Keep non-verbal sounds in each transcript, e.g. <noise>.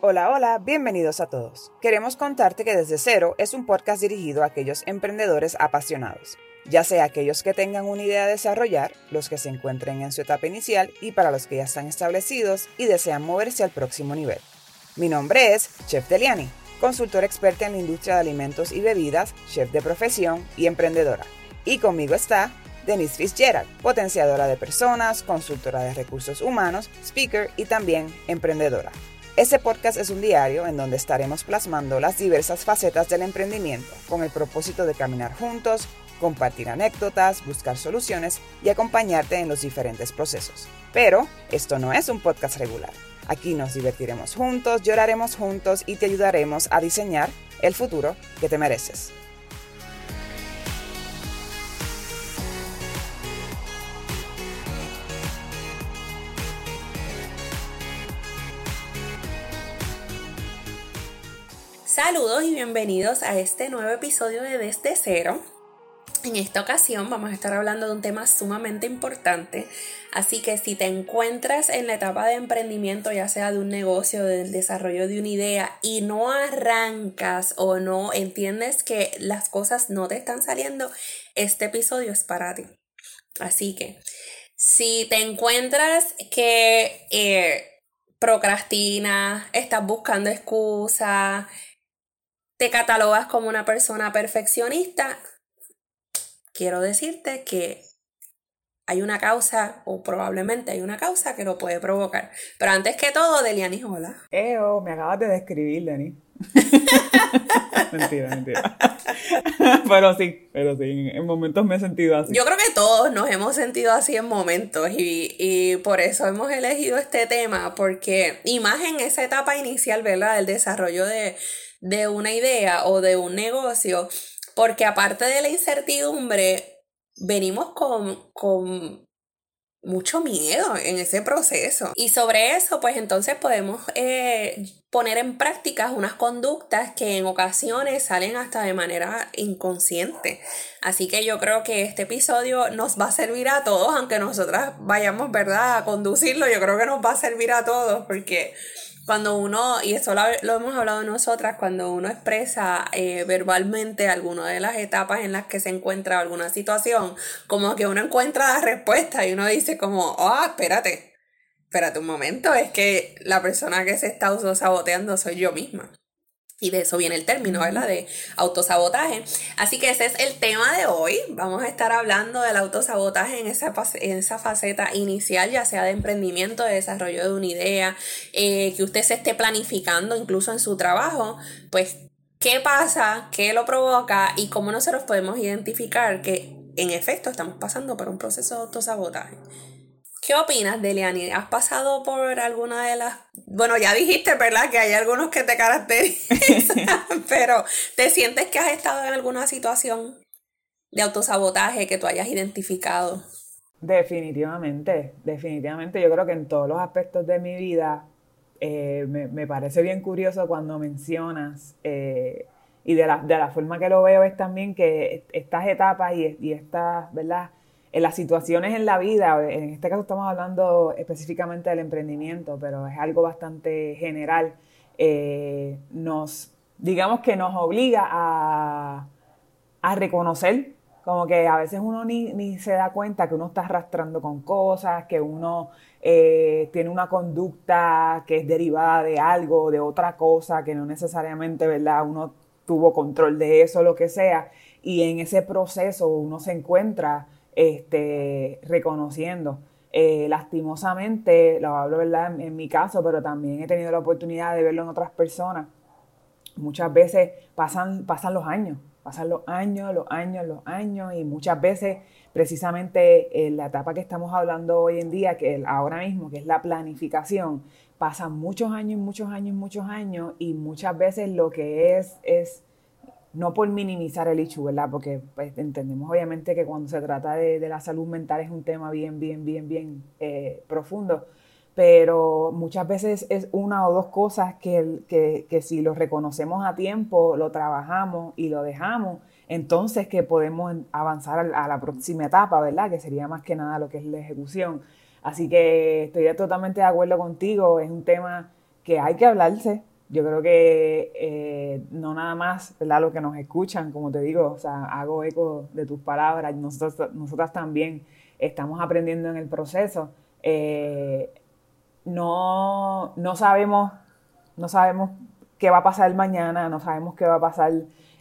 Hola, hola, bienvenidos a todos. Queremos contarte que Desde Cero es un podcast dirigido a aquellos emprendedores apasionados, ya sea aquellos que tengan una idea a desarrollar, los que se encuentren en su etapa inicial y para los que ya están establecidos y desean moverse al próximo nivel. Mi nombre es Chef Deliani, consultora experta en la industria de alimentos y bebidas, chef de profesión y emprendedora. Y conmigo está Denise Fitzgerald, potenciadora de personas, consultora de recursos humanos, speaker y también emprendedora. Este podcast es un diario en donde estaremos plasmando las diversas facetas del emprendimiento con el propósito de caminar juntos, compartir anécdotas, buscar soluciones y acompañarte en los diferentes procesos. Pero esto no es un podcast regular. Aquí nos divertiremos juntos, lloraremos juntos y te ayudaremos a diseñar el futuro que te mereces. Saludos y bienvenidos a este nuevo episodio de Desde Cero. En esta ocasión vamos a estar hablando de un tema sumamente importante, así que si te encuentras en la etapa de emprendimiento, ya sea de un negocio, del desarrollo de una idea y no arrancas o no entiendes que las cosas no te están saliendo, este episodio es para ti. Así que si te encuentras que eh, procrastinas, estás buscando excusas, te catalogas como una persona perfeccionista, quiero decirte que hay una causa, o probablemente hay una causa que lo puede provocar. Pero antes que todo, Deliani, hola. Eo, me acabas de describir, Dani. <laughs> mentira, mentira. <laughs> pero sí, pero sí, en momentos me he sentido así. Yo creo que todos nos hemos sentido así en momentos y, y por eso hemos elegido este tema, porque y más en esa etapa inicial, ¿verdad? Del desarrollo de, de una idea o de un negocio, porque aparte de la incertidumbre, venimos con, con mucho miedo en ese proceso. Y sobre eso, pues entonces podemos eh, poner en práctica unas conductas que en ocasiones salen hasta de manera inconsciente. Así que yo creo que este episodio nos va a servir a todos, aunque nosotras vayamos, ¿verdad?, a conducirlo, yo creo que nos va a servir a todos porque cuando uno, y eso lo, hemos hablado nosotras, cuando uno expresa eh, verbalmente alguna de las etapas en las que se encuentra alguna situación, como que uno encuentra la respuesta y uno dice como, ah, espérate, espérate un momento, es que la persona que se está autosaboteando soy yo misma. Y de eso viene el término, ¿verdad? De autosabotaje. Así que ese es el tema de hoy. Vamos a estar hablando del autosabotaje en esa, en esa faceta inicial, ya sea de emprendimiento, de desarrollo de una idea, eh, que usted se esté planificando incluso en su trabajo. Pues, ¿qué pasa? ¿Qué lo provoca? Y cómo nosotros podemos identificar que en efecto estamos pasando por un proceso de autosabotaje. ¿Qué opinas, Deliani? ¿Has pasado por alguna de las... Bueno, ya dijiste, ¿verdad? Que hay algunos que te caracterizan, <laughs> pero ¿te sientes que has estado en alguna situación de autosabotaje que tú hayas identificado? Definitivamente, definitivamente. Yo creo que en todos los aspectos de mi vida eh, me, parece bien curioso cuando mencionas, eh, y de la, de la, forma que lo veo es también que estas etapas y, y estas, ¿verdad? En las situaciones en la vida, en este caso estamos hablando específicamente del emprendimiento, pero es algo bastante general, eh, nos, digamos que nos obliga a, a, reconocer, como que a veces uno ni, ni, se da cuenta que uno está arrastrando con cosas, que uno eh, tiene una conducta que es derivada de algo, de otra cosa, que no necesariamente, ¿verdad? Uno tuvo control de eso, lo que sea, y en ese proceso uno se encuentra este, reconociendo. Eh, lastimosamente, lo hablo ¿verdad? En, mi caso, pero también he tenido la oportunidad de verlo en otras personas. Muchas veces pasan, pasan los años, pasan los años, los años, los años, y muchas veces, precisamente en la etapa que estamos hablando hoy en día, que ahora mismo, que es la planificación, pasan muchos años, muchos años, muchos años, y muchas veces lo que es es no por minimizar el issue, ¿verdad? Porque pues, entendemos obviamente que cuando se trata de, la salud mental es un tema bien, bien, bien, bien eh, profundo, pero muchas veces es una o dos cosas que, que, si lo reconocemos a tiempo, lo trabajamos y lo dejamos, entonces que podemos avanzar a la próxima etapa, ¿verdad? Que sería más que nada lo que es la ejecución. Así que estoy totalmente de acuerdo contigo, es un tema que hay que hablarse, yo creo que eh, no nada más, ¿verdad? Los que nos escuchan, como te digo, o sea, hago eco de tus palabras, nosotros, nosotras también estamos aprendiendo en el proceso. Eh, no, no sabemos, no sabemos qué va a pasar mañana, no sabemos qué va a pasar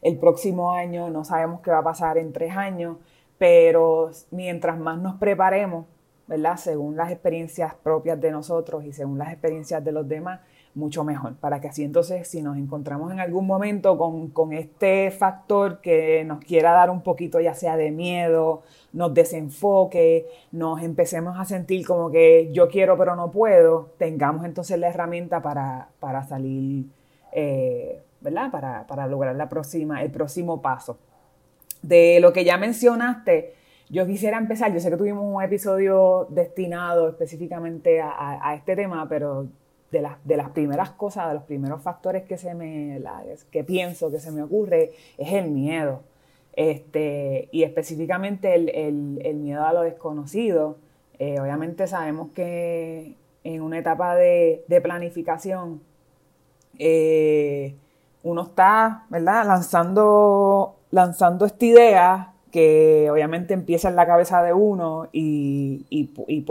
el próximo año, no sabemos qué va a pasar en tres años, pero mientras más nos preparemos, ¿verdad? Según las experiencias propias de nosotros y según las experiencias de los demás, mucho mejor, para que así entonces si nos encontramos en algún momento con, este factor que nos quiera dar un poquito ya sea de miedo, nos desenfoque, nos empecemos a sentir como que yo quiero pero no puedo, tengamos entonces la herramienta para, salir, eh, ¿verdad? Para, para, lograr la próxima, el próximo paso. De lo que ya mencionaste, yo quisiera empezar, yo sé que tuvimos un episodio destinado específicamente a este tema, pero de, de, las primeras cosas, de los primeros factores que, se me, que pienso, que se me ocurre, es el miedo. Este, y específicamente el, miedo a lo desconocido. Eh, obviamente sabemos que en una etapa de, planificación eh, uno está, ¿verdad? Lanzando, lanzando esta idea que obviamente empieza en la cabeza de uno y,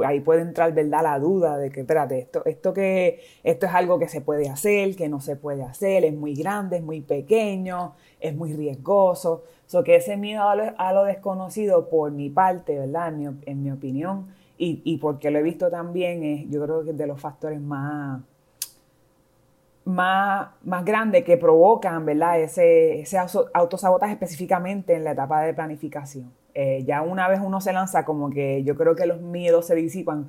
ahí puede entrar, ¿verdad?, la duda de que, espérate, esto, esto, que, esto es algo que se puede hacer, que no se puede hacer, es muy grande, es muy pequeño, es muy riesgoso. So que ese miedo a lo, desconocido, por mi parte, ¿verdad?, en mi, en mi opinión, y, y, porque lo he visto también, es, yo creo que es de los factores más más, más grandes que provocan ¿verdad? ese, ese autosabotaje específicamente en la etapa de planificación. Eh, ya una vez uno se lanza, como que yo creo que los miedos se disipan.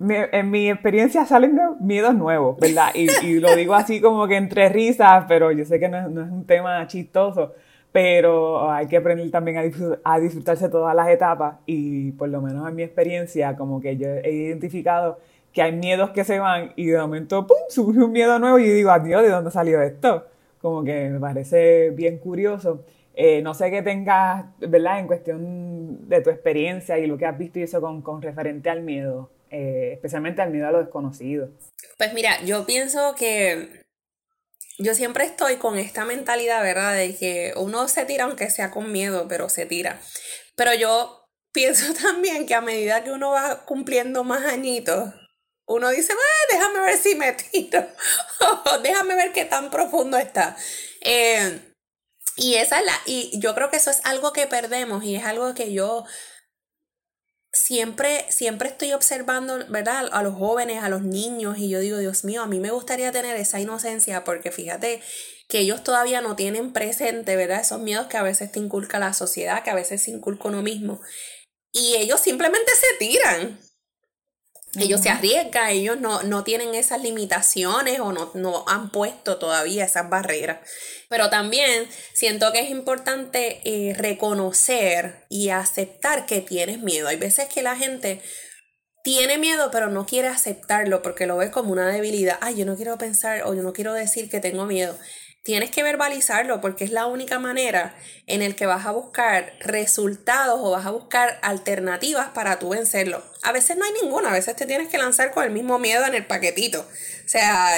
en mi experiencia salen miedos nuevos, ¿verdad? Y, lo digo así como que entre risas, pero yo sé que no es, un tema chistoso, pero hay que aprender también a, a disfrutarse todas las etapas y por lo menos en mi experiencia, como que yo he identificado que hay miedos que se van y de momento, ¡pum!, surge un miedo nuevo y yo digo, adiós, ¿de dónde salió esto? Como que me parece bien curioso. Eh, no sé qué tengas, ¿verdad?, en cuestión de tu experiencia y lo que has visto y eso con, con referente al miedo, eh, especialmente al miedo a lo desconocido. Pues mira, yo pienso que yo siempre estoy con esta mentalidad, ¿verdad?, de que uno se tira aunque sea con miedo, pero se tira. Pero yo pienso <laughs> también que a medida que uno va cumpliendo más añitos, uno dice, déjame ver si me <laughs> tiro, déjame ver qué tan profundo está. Eh, y esa es la, y yo creo que eso es algo que perdemos y es algo que yo siempre, siempre estoy observando, ¿verdad? A los jóvenes, a los niños, y yo digo, Dios mío, a mí me gustaría tener esa inocencia, porque fíjate que ellos todavía no tienen presente, ¿verdad? Esos miedos que a veces te inculca la sociedad, que a veces se inculca uno mismo. Y ellos simplemente se tiran. Ellos se arriesgan, ellos no, no, tienen esas limitaciones o no, no, han puesto todavía esas barreras. Pero también siento que es importante eh, reconocer y aceptar que tienes miedo. Hay veces que la gente tiene miedo pero no quiere aceptarlo porque lo ve como una debilidad. Ay, yo no quiero pensar o yo no quiero decir que tengo miedo tienes que verbalizarlo porque es la única manera en el que vas a buscar resultados o vas a buscar alternativas para tú vencerlo. A veces no hay ninguna, a veces te tienes que lanzar con el mismo miedo en el paquetito. O sea,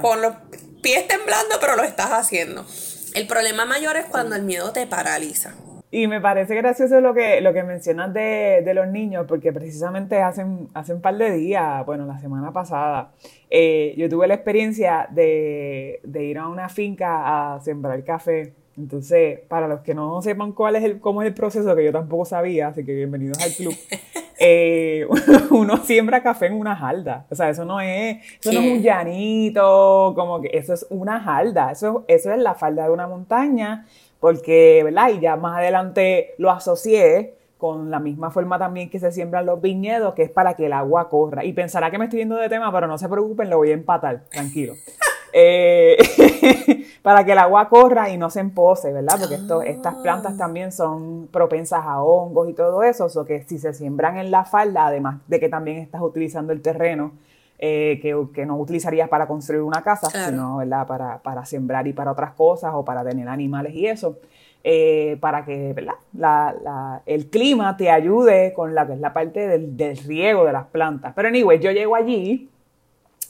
con los pies temblando, pero lo estás haciendo. El problema mayor es cuando el miedo te paraliza. Y me parece gracioso lo que, lo que mencionas de, los niños, porque precisamente hace, hace un par de días, bueno, la semana pasada, eh, yo tuve la experiencia de, ir a una finca a sembrar café. Entonces, para los que no sepan cuál es el, cómo es el proceso, que yo tampoco sabía, así que bienvenidos al club. <laughs> Eh, <laughs> uno siembra café en una jalda. O sea, eso no es, eso no es un llanito, como que eso es una jalda. Eso, eso es la falda de una montaña porque, ¿verdad? Y ya más adelante lo asocié con la misma forma también que se siembran los viñedos, que es para que el agua corra. Y pensará que me estoy yendo de tema, pero no se preocupen, lo voy a empatar, tranquilo. <laughs> Eh, <laughs> para que el agua corra y no se empose, ¿verdad? Porque esto, estas plantas también son propensas a hongos y todo eso, o que si se siembran en la falda, además de que también estás utilizando el terreno eh, que, no utilizarías para construir una casa, sino ¿verdad? Para, para, sembrar y para otras cosas o para tener animales y eso, eh, para que ¿verdad? La, el clima te ayude con la, la parte del, del, riego de las plantas. Pero anyway, yo llego allí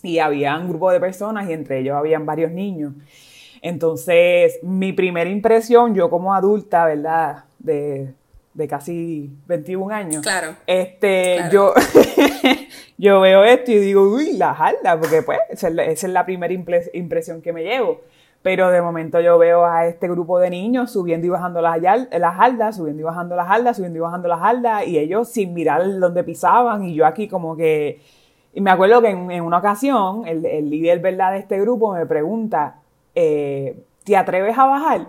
y había un grupo de personas y entre ellos habían varios niños. Entonces, mi primera impresión, yo como adulta, ¿verdad? De, casi 21 años. Claro. Este, yo, <laughs> yo veo esto y digo, uy, la jalda, porque pues esa es la, primera impresión que me llevo. Pero de momento yo veo a este grupo de niños subiendo y bajando las, las haldas, subiendo y bajando las haldas, subiendo y bajando las haldas, y ellos sin mirar dónde pisaban, y yo aquí como que... Y me acuerdo que en, una ocasión el, líder ¿verdad? de este grupo me pregunta, eh, ¿te atreves a bajar?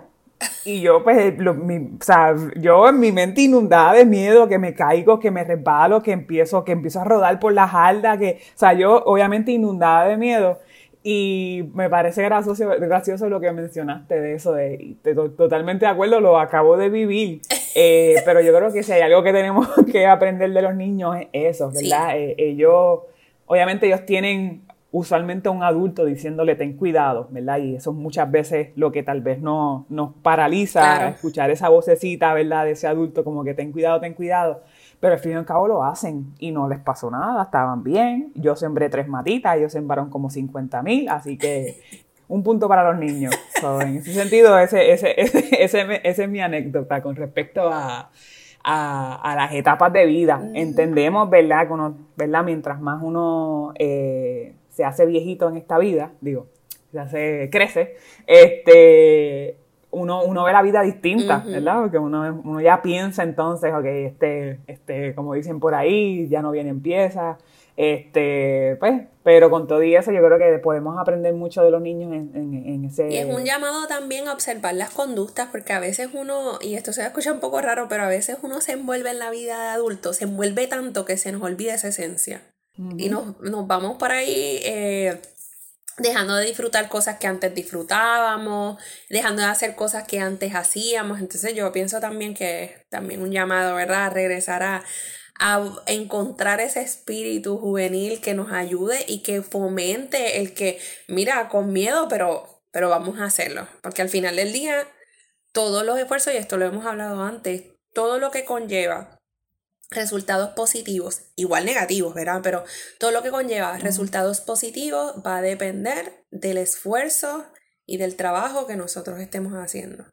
Y yo, pues, o sea, yo en mi mente inundada de miedo, que me caigo, que me resbalo, que empiezo, que empiezo a rodar por la jarda, que, o sea, yo obviamente inundada de miedo. Y me parece gracioso, gracioso lo que mencionaste de eso, de, totalmente de acuerdo, lo acabo de vivir. <laughs> Eh, pero yo creo que si hay algo que tenemos <laughs> que aprender de los niños es eso, ¿verdad? Eh, ellos, obviamente ellos tienen usualmente a un adulto diciéndole ten cuidado, ¿verdad? Y eso es muchas veces lo que tal vez no, nos paraliza, escuchar esa vocecita, ¿verdad? De ese adulto como que ten cuidado, ten cuidado. Pero al fin y al cabo lo hacen y no les pasó nada, estaban bien. Yo sembré tres matitas, ellos sembraron como 50 mil, así que un punto para los niños. en ese sentido, ese, ese, <laughs> ese, es mi anécdota con respecto a, a, las etapas de vida. Entendemos, ¿verdad? Que uno, ¿verdad? Mientras más uno eh, se hace viejito en esta vida, digo, se hace, crece, este, uno, uno ve la vida distinta, ¿verdad? Porque uno, uno, ya piensa entonces, ok, este, este, como dicen por ahí, ya no viene empieza, este, pues, pero con todo y eso yo creo que podemos aprender mucho de los niños en, ese... Y es un llamado también a observar las conductas, porque a veces uno, y esto se escucha un poco raro, pero a veces uno se envuelve en la vida de adulto, se envuelve tanto que se nos olvida esa esencia. Y nos, vamos por ahí eh, dejando de disfrutar cosas que antes disfrutábamos, dejando de hacer cosas que antes hacíamos. Entonces yo pienso también que es también un llamado, ¿verdad? A regresar a, encontrar ese espíritu juvenil que nos ayude y que fomente el que, mira, con miedo, pero, pero vamos a hacerlo. Porque al final del día, todos los esfuerzos, y esto lo hemos hablado antes, todo lo que conlleva resultados positivos, igual negativos, ¿verdad? Pero todo lo que conlleva resultados positivos va a depender del esfuerzo y del trabajo que nosotros estemos haciendo.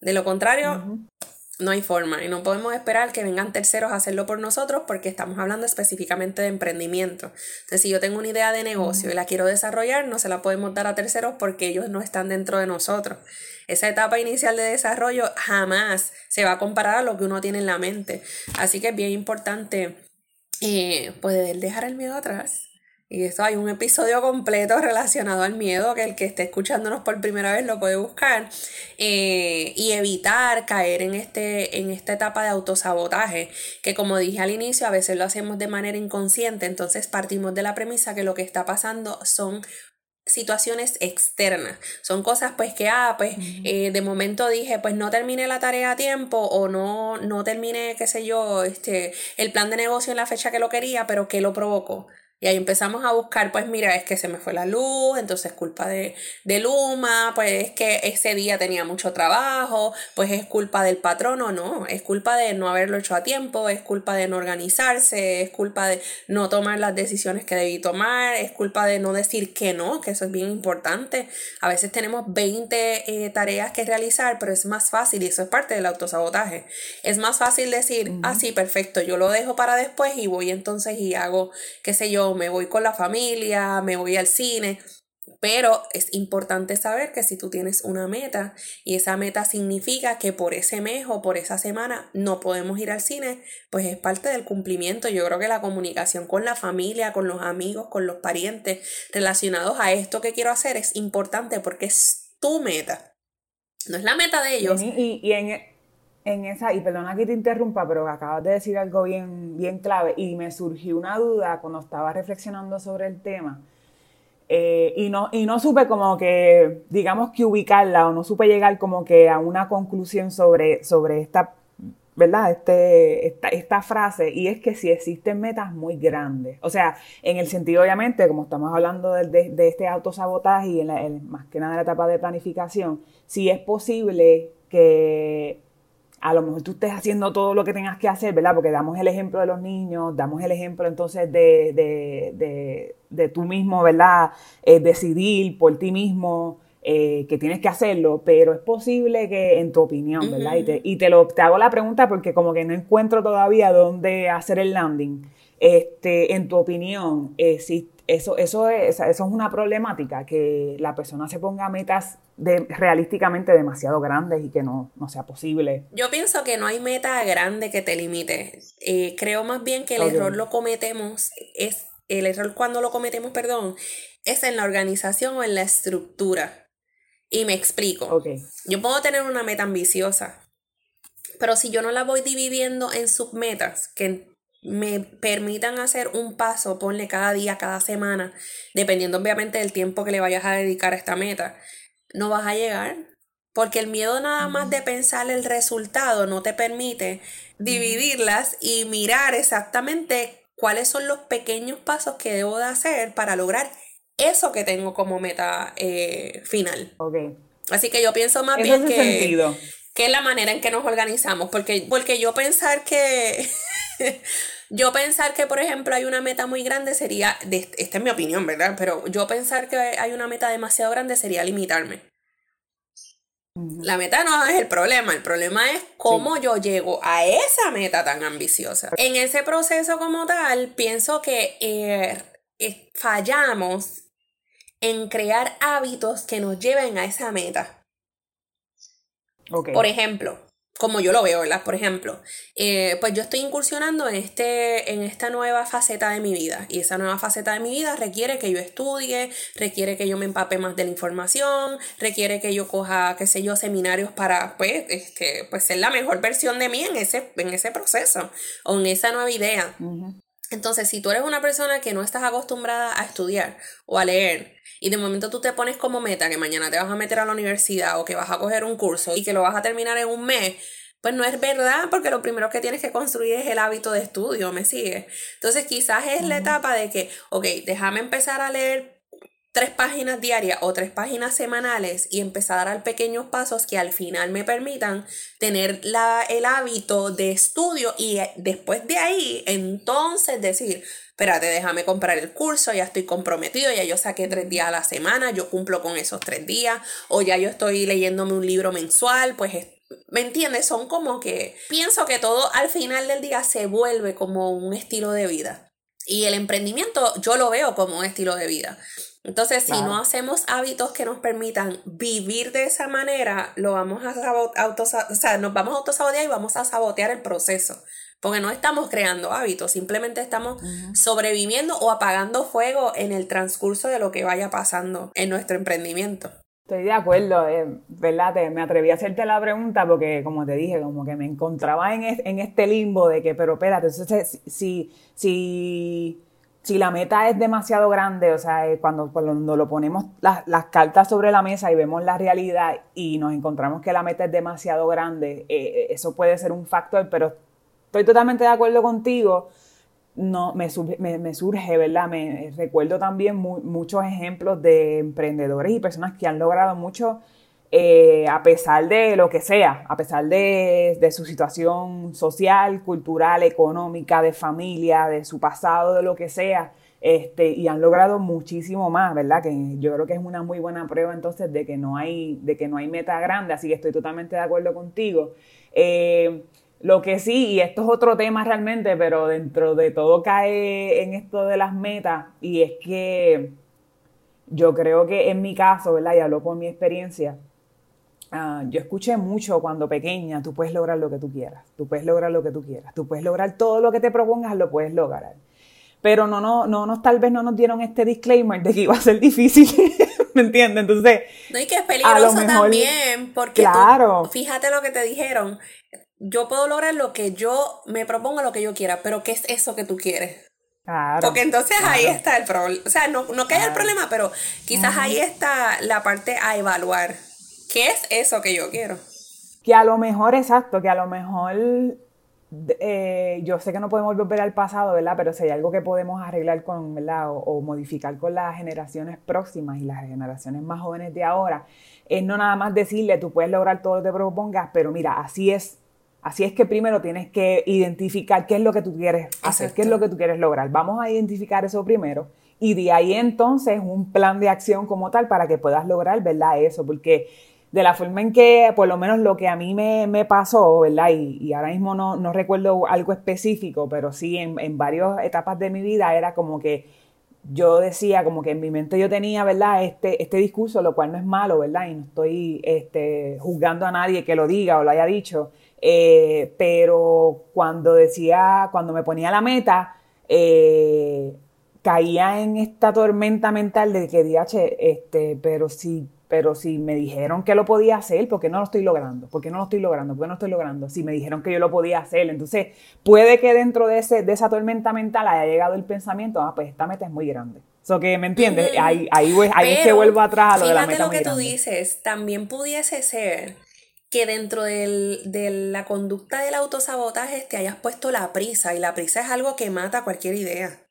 De lo contrario, no hay forma y no podemos esperar que vengan terceros a hacerlo por nosotros porque estamos hablando específicamente de emprendimiento. Entonces, si yo tengo una idea de negocio y la quiero desarrollar, no se la podemos dar a terceros porque ellos no están dentro de nosotros. Esa etapa inicial de desarrollo jamás se va a comparar a lo que uno tiene en la mente. Así que es bien importante eh, poder dejar el miedo atrás y esto hay un episodio completo relacionado al miedo que el que esté escuchándonos por primera vez lo puede buscar eh, y evitar caer en, este, en esta etapa de autosabotaje que como dije al inicio a veces lo hacemos de manera inconsciente entonces partimos de la premisa que lo que está pasando son situaciones externas. Son cosas pues que, ah, pues eh, de momento dije, pues no terminé la tarea a tiempo o no, no terminé, qué sé yo, este, el plan de negocio en la fecha que lo quería, pero ¿qué lo provocó? Y ahí empezamos a buscar, pues mira, es que se me fue la luz, entonces es culpa de, de Luma, pues es que ese día tenía mucho trabajo, pues es culpa del patrono, no, es culpa de no haberlo hecho a tiempo, es culpa de no organizarse, es culpa de no tomar las decisiones que debí tomar, es culpa de no decir que no, que eso es bien importante. A veces tenemos 20 eh, tareas que realizar, pero es más fácil, y eso es parte del autosabotaje, es más fácil decir, ah, sí, perfecto, yo lo dejo para después y voy entonces y hago, qué sé yo, me voy con la familia, me voy al cine. Pero es importante saber que si tú tienes una meta y esa meta significa que por ese mes o por esa semana no podemos ir al cine, pues es parte del cumplimiento. Yo creo que la comunicación con la familia, con los amigos, con los parientes relacionados a esto que quiero hacer es importante porque es tu meta. No es la meta de ellos. Y, y en, en esa, y perdona que te interrumpa, pero acabas de decir algo bien, bien clave y me surgió una duda cuando estaba reflexionando sobre el tema. Eh, y, no, y no supe como que, digamos que ubicarla o no supe llegar como que a una conclusión sobre, sobre esta, ¿verdad? Este, esta, frase y es que si existen metas muy grandes, o sea, en el sentido obviamente, como estamos hablando de, de, este autosabotaje y más que nada en la etapa de planificación, si es posible que a lo mejor tú estés haciendo todo lo que tengas que hacer, ¿verdad? Porque damos el ejemplo de los niños, damos el ejemplo entonces de, de, de, tú mismo, ¿verdad? Eh, decidir por ti mismo eh, que tienes que hacerlo, pero es posible que en tu opinión, ¿verdad? Y, te, y te, lo, te hago la pregunta porque como que no encuentro todavía dónde hacer el landing. Este, en tu opinión, existe eso, eso, es, eso es una problemática, que la persona se ponga metas de, realísticamente demasiado grandes y que no, no, sea posible. Yo pienso que no hay meta grande que te limite. Eh, creo más bien que el error lo cometemos, es el error cuando lo cometemos, perdón, es en la organización o en la estructura. Y me explico. Yo puedo tener una meta ambiciosa, pero si yo no la voy dividiendo en submetas, que me permitan hacer un paso, ponle cada día, cada semana, dependiendo obviamente del tiempo que le vayas a dedicar a esta meta, no vas a llegar. Porque el miedo nada más de pensar el resultado no te permite dividirlas y mirar exactamente cuáles son los pequeños pasos que debo de hacer para lograr eso que tengo como meta eh, final. Okay. Así que yo pienso más bien que, que es la manera en que nos organizamos, porque, porque yo pensar que Yo pensar que, por ejemplo, hay una meta muy grande sería, esta es mi opinión, ¿verdad? Pero yo pensar que hay una meta demasiado grande sería limitarme. La meta no es el problema, el problema es cómo yo llego a esa meta tan ambiciosa. En ese proceso como tal, pienso que eh, eh, fallamos en crear hábitos que nos lleven a esa meta. Por ejemplo, como yo lo veo, ¿verdad? Por ejemplo, eh, pues yo estoy incursionando en, este, en esta nueva faceta de mi vida y esa nueva faceta de mi vida requiere que yo estudie, requiere que yo me empape más de la información, requiere que yo coja, qué sé yo, seminarios para, pues, este, pues ser la mejor versión de mí en ese, en ese proceso o en esa nueva idea. Entonces, si tú eres una persona que no estás acostumbrada a estudiar o a leer, y de momento tú te pones como meta que mañana te vas a meter a la universidad o que vas a coger un curso y que lo vas a terminar en un mes, pues no es verdad porque lo primero que tienes que construir es el hábito de estudio, ¿me sigue? Entonces quizás es la etapa de que, ok, déjame empezar a leer tres páginas diarias o tres páginas semanales y empezar a dar pequeños pasos que al final me permitan tener la, el hábito de estudio y eh, después de ahí entonces decir, espérate, déjame comprar el curso, ya estoy comprometido, ya yo saqué tres días a la semana, yo cumplo con esos tres días, o ya yo estoy leyéndome un libro mensual, pues ¿Me entiendes? Son como que pienso que todo al final del día se vuelve como un estilo de vida. Y el emprendimiento yo lo veo como un estilo de vida. Entonces, si no hacemos hábitos que nos permitan vivir de esa manera, lo vamos a auto, o sea, nos vamos a autosabotear y vamos a sabotear el proceso. Porque no estamos creando hábitos, simplemente estamos sobreviviendo o apagando fuego en el transcurso de lo que vaya pasando en nuestro emprendimiento. Estoy de acuerdo, eh, ¿verdad? me atreví a hacerte la pregunta porque, como te dije, como que me encontraba en, en este limbo de que, pero espérate, entonces, si, si si la meta es demasiado grande, o sea, eh, cuando, cuando lo ponemos las, cartas sobre la mesa y vemos la realidad y nos encontramos que la meta es demasiado grande, eh, eso puede ser un factor, pero estoy totalmente de acuerdo contigo. No, me, me, surge, ¿verdad? Me recuerdo también muchos ejemplos de emprendedores y personas que han logrado mucho eh, a pesar de lo que sea, a pesar de, su situación social, cultural, económica, de familia, de su pasado, de lo que sea, este, y han logrado muchísimo más, ¿verdad? Que yo creo que es una muy buena prueba entonces de que no hay, de que no hay meta grande, así que estoy totalmente de acuerdo contigo. Eh, lo que sí, y esto es otro tema realmente, pero dentro de todo cae en esto de las metas, y es que yo creo que en mi caso, ¿verdad? Y hablo por mi experiencia, Ah, yo escuché mucho cuando pequeña, tú puedes lograr lo que tú quieras, tú puedes lograr lo que tú quieras, tú puedes lograr todo lo que te propongas, lo puedes lograr. Pero no, no, no, no, tal vez no nos dieron este disclaimer de que iba a ser difícil, <laughs> ¿me entiendes? Entonces, no y que es peligroso también, porque claro. fíjate lo que te dijeron, yo puedo lograr lo que yo me propongo, lo que yo quiera, pero ¿qué es eso que tú quieres? Claro, Porque entonces ahí está el problema. O sea, no, no que haya el problema, pero quizás ahí está la parte a evaluar. ¿Qué es eso que yo quiero? Que a lo mejor, exacto, que a lo mejor eh, yo sé que no podemos volver al pasado, ¿verdad? Pero si hay algo que podemos arreglar con, ¿verdad? O, modificar con las generaciones próximas y las generaciones más jóvenes de ahora, es no nada más decirle, tú puedes lograr todo lo que te propongas, pero mira, así es, Así es que primero tienes que identificar qué es lo que tú quieres hacer, qué es lo que tú quieres lograr. Vamos a identificar eso primero y de ahí entonces un plan de acción como tal para que puedas lograr, ¿verdad? Eso, porque de la forma en que, por lo menos lo que a mí me, pasó, ¿verdad? Y, ahora mismo no, no, recuerdo algo específico, pero sí en, en varias etapas de mi vida era como que yo decía, como que en mi mente yo tenía, ¿verdad? Este, este discurso, lo cual no es malo, ¿verdad? Y no estoy este, juzgando a nadie que lo diga o lo haya dicho, eh, pero cuando decía, cuando me ponía la meta, eh, caía en esta tormenta mental de que, DH, este, pero si pero si me dijeron que lo podía hacer, ¿por qué no lo estoy logrando? ¿Por qué no lo estoy logrando? ¿Por qué no lo estoy logrando? Si me dijeron que yo lo podía hacer, entonces puede que dentro de, ese, de esa tormenta mental haya llegado el pensamiento, ah, pues esta meta es muy grande. Eso que, ¿me entiendes? Ahí, ahí, ahí es que vuelvo atrás a lo de la meta lo que tú dices, también pudiese ser que dentro del, de la conducta del autosabotaje te hayas puesto la prisa y la prisa es algo que mata cualquier idea.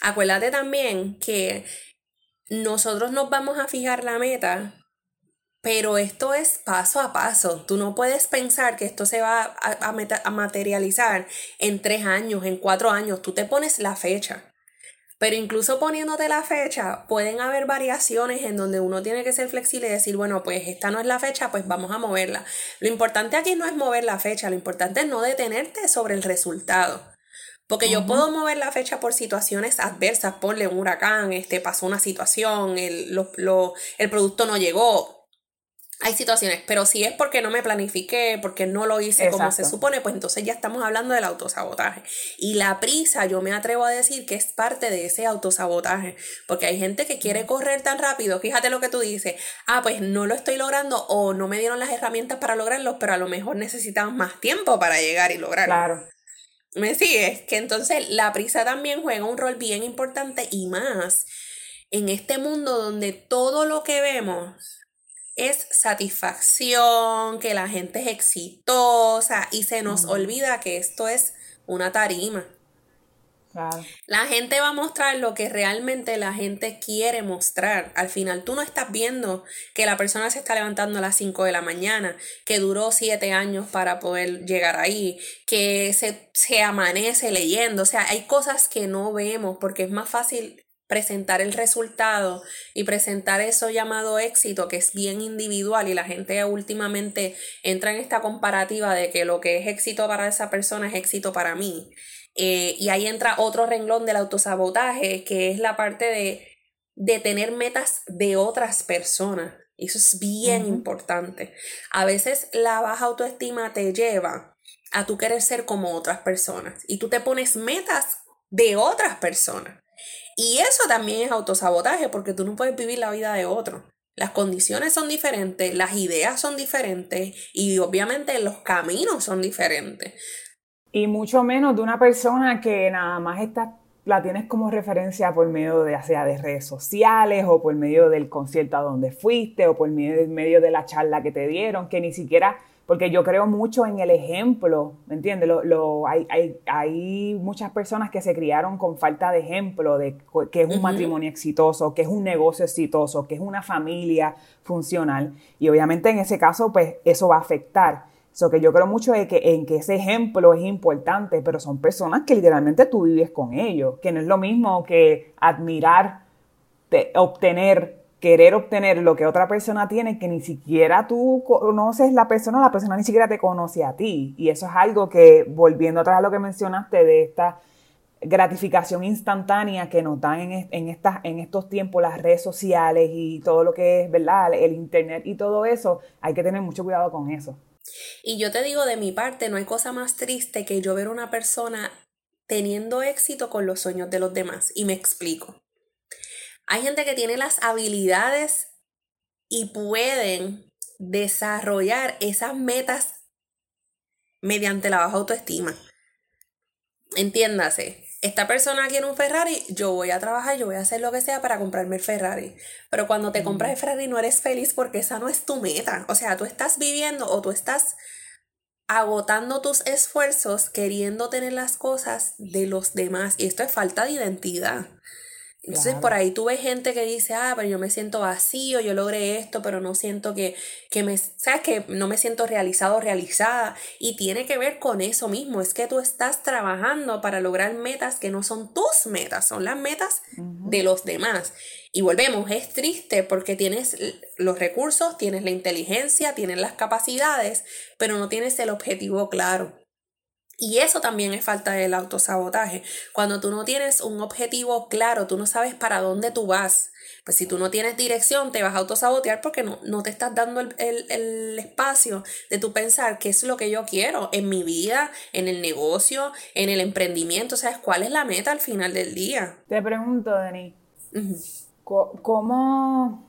Acuérdate también que nosotros nos vamos a fijar la meta, pero esto es paso a paso. Tú no puedes pensar que esto se va a, a, materializar en tres años, en cuatro años. Tú te pones la fecha. Pero incluso poniéndote la fecha, pueden haber variaciones en donde uno tiene que ser flexible y decir, bueno, pues esta no es la fecha, pues vamos a moverla. Lo importante aquí no es mover la fecha, lo importante es no detenerte sobre el resultado. Porque yo puedo mover la fecha por situaciones adversas, ponle un huracán, este, pasó una situación, el, el producto no llegó. Hay situaciones, pero si es porque no me planifiqué, porque no lo hice como se supone, pues entonces ya estamos hablando del autosabotaje. Y la prisa, yo me atrevo a decir que es parte de ese autosabotaje, porque hay gente que quiere correr tan rápido, fíjate lo que tú dices, ah, pues no lo estoy logrando o no me dieron las herramientas para lograrlo, pero a lo mejor necesitamos más tiempo para llegar y lograrlo. Claro. ¿Me sigues? Que entonces la prisa también juega un rol bien importante y más en este mundo donde todo lo que vemos es satisfacción, que la gente es exitosa y se nos olvida que esto es una tarima. La gente va a mostrar lo que realmente la gente quiere mostrar. Al final tú no estás viendo que la persona se está levantando a las 5 de la mañana, que duró 7 años para poder llegar ahí, que se, se amanece leyendo. O sea, hay cosas que no vemos porque es más fácil presentar el resultado y presentar eso llamado éxito que es bien individual y la gente últimamente entra en esta comparativa de que lo que es éxito para esa persona es éxito para mí eh, y ahí entra otro renglón del autosabotaje, que es la parte de, de tener metas de otras personas. Eso es bien importante. A veces la baja autoestima te lleva a tu querer ser como otras personas y tú te pones metas de otras personas. Y eso también es autosabotaje porque tú no puedes vivir la vida de otro. Las condiciones son diferentes, las ideas son diferentes y obviamente los caminos son diferentes. Y mucho menos de una persona que nada más está, la tienes como referencia por medio de, de redes sociales o por medio del concierto a donde fuiste o por medio de la charla que te dieron, que ni siquiera, porque yo creo mucho en el ejemplo, ¿me entiendes? Lo, hay, hay, hay, muchas personas que se criaron con falta de ejemplo de que es un matrimonio exitoso, que es un negocio exitoso, que es una familia funcional. Y obviamente en ese caso, pues eso va a afectar. So que yo creo mucho en que, en que ese ejemplo es importante, pero son personas que literalmente tú vives con ellos, que no es lo mismo que admirar, obtener, querer obtener lo que otra persona tiene, que ni siquiera tú conoces la persona, la persona ni siquiera te conoce a ti. Y eso es algo que, volviendo atrás a lo que mencionaste de esta gratificación instantánea que nos dan en, en, estos tiempos las redes sociales y todo lo que es, ¿verdad? El internet y todo eso, hay que tener mucho cuidado con eso. Y yo te digo de mi parte, no hay cosa más triste que yo ver una persona teniendo éxito con los sueños de los demás. Y me explico. Hay gente que tiene las habilidades y pueden desarrollar esas metas mediante la baja autoestima. Entiéndase, esta persona quiere un Ferrari, yo voy a trabajar, yo voy a hacer lo que sea para comprarme el Ferrari. Pero cuando te compras el Ferrari no eres feliz porque esa no es tu meta. O sea, tú estás viviendo o tú estás agotando tus esfuerzos queriendo tener las cosas de los demás. Y esto es falta de identidad. Entonces por ahí tú ves gente que dice, ah, pero yo me siento vacío, yo logré esto, pero no siento que, que me, sabes que no me siento realizado, realizada. Y tiene que ver con eso mismo, es que tú estás trabajando para lograr metas que no son tus metas, son las metas de los demás. Y volvemos, es triste porque tienes los recursos, tienes la inteligencia, tienes las capacidades, pero no tienes el objetivo claro. Y eso también es falta del autosabotaje. Cuando tú no tienes un objetivo claro, tú no sabes para dónde tú vas. Pues si tú no tienes dirección, te vas a autosabotear porque no, no te estás dando el, el, espacio de tu pensar qué es lo que yo quiero en mi vida, en el negocio, en el emprendimiento. ¿Sabes cuál es la meta al final del día? Te pregunto, Denis, ¿cómo,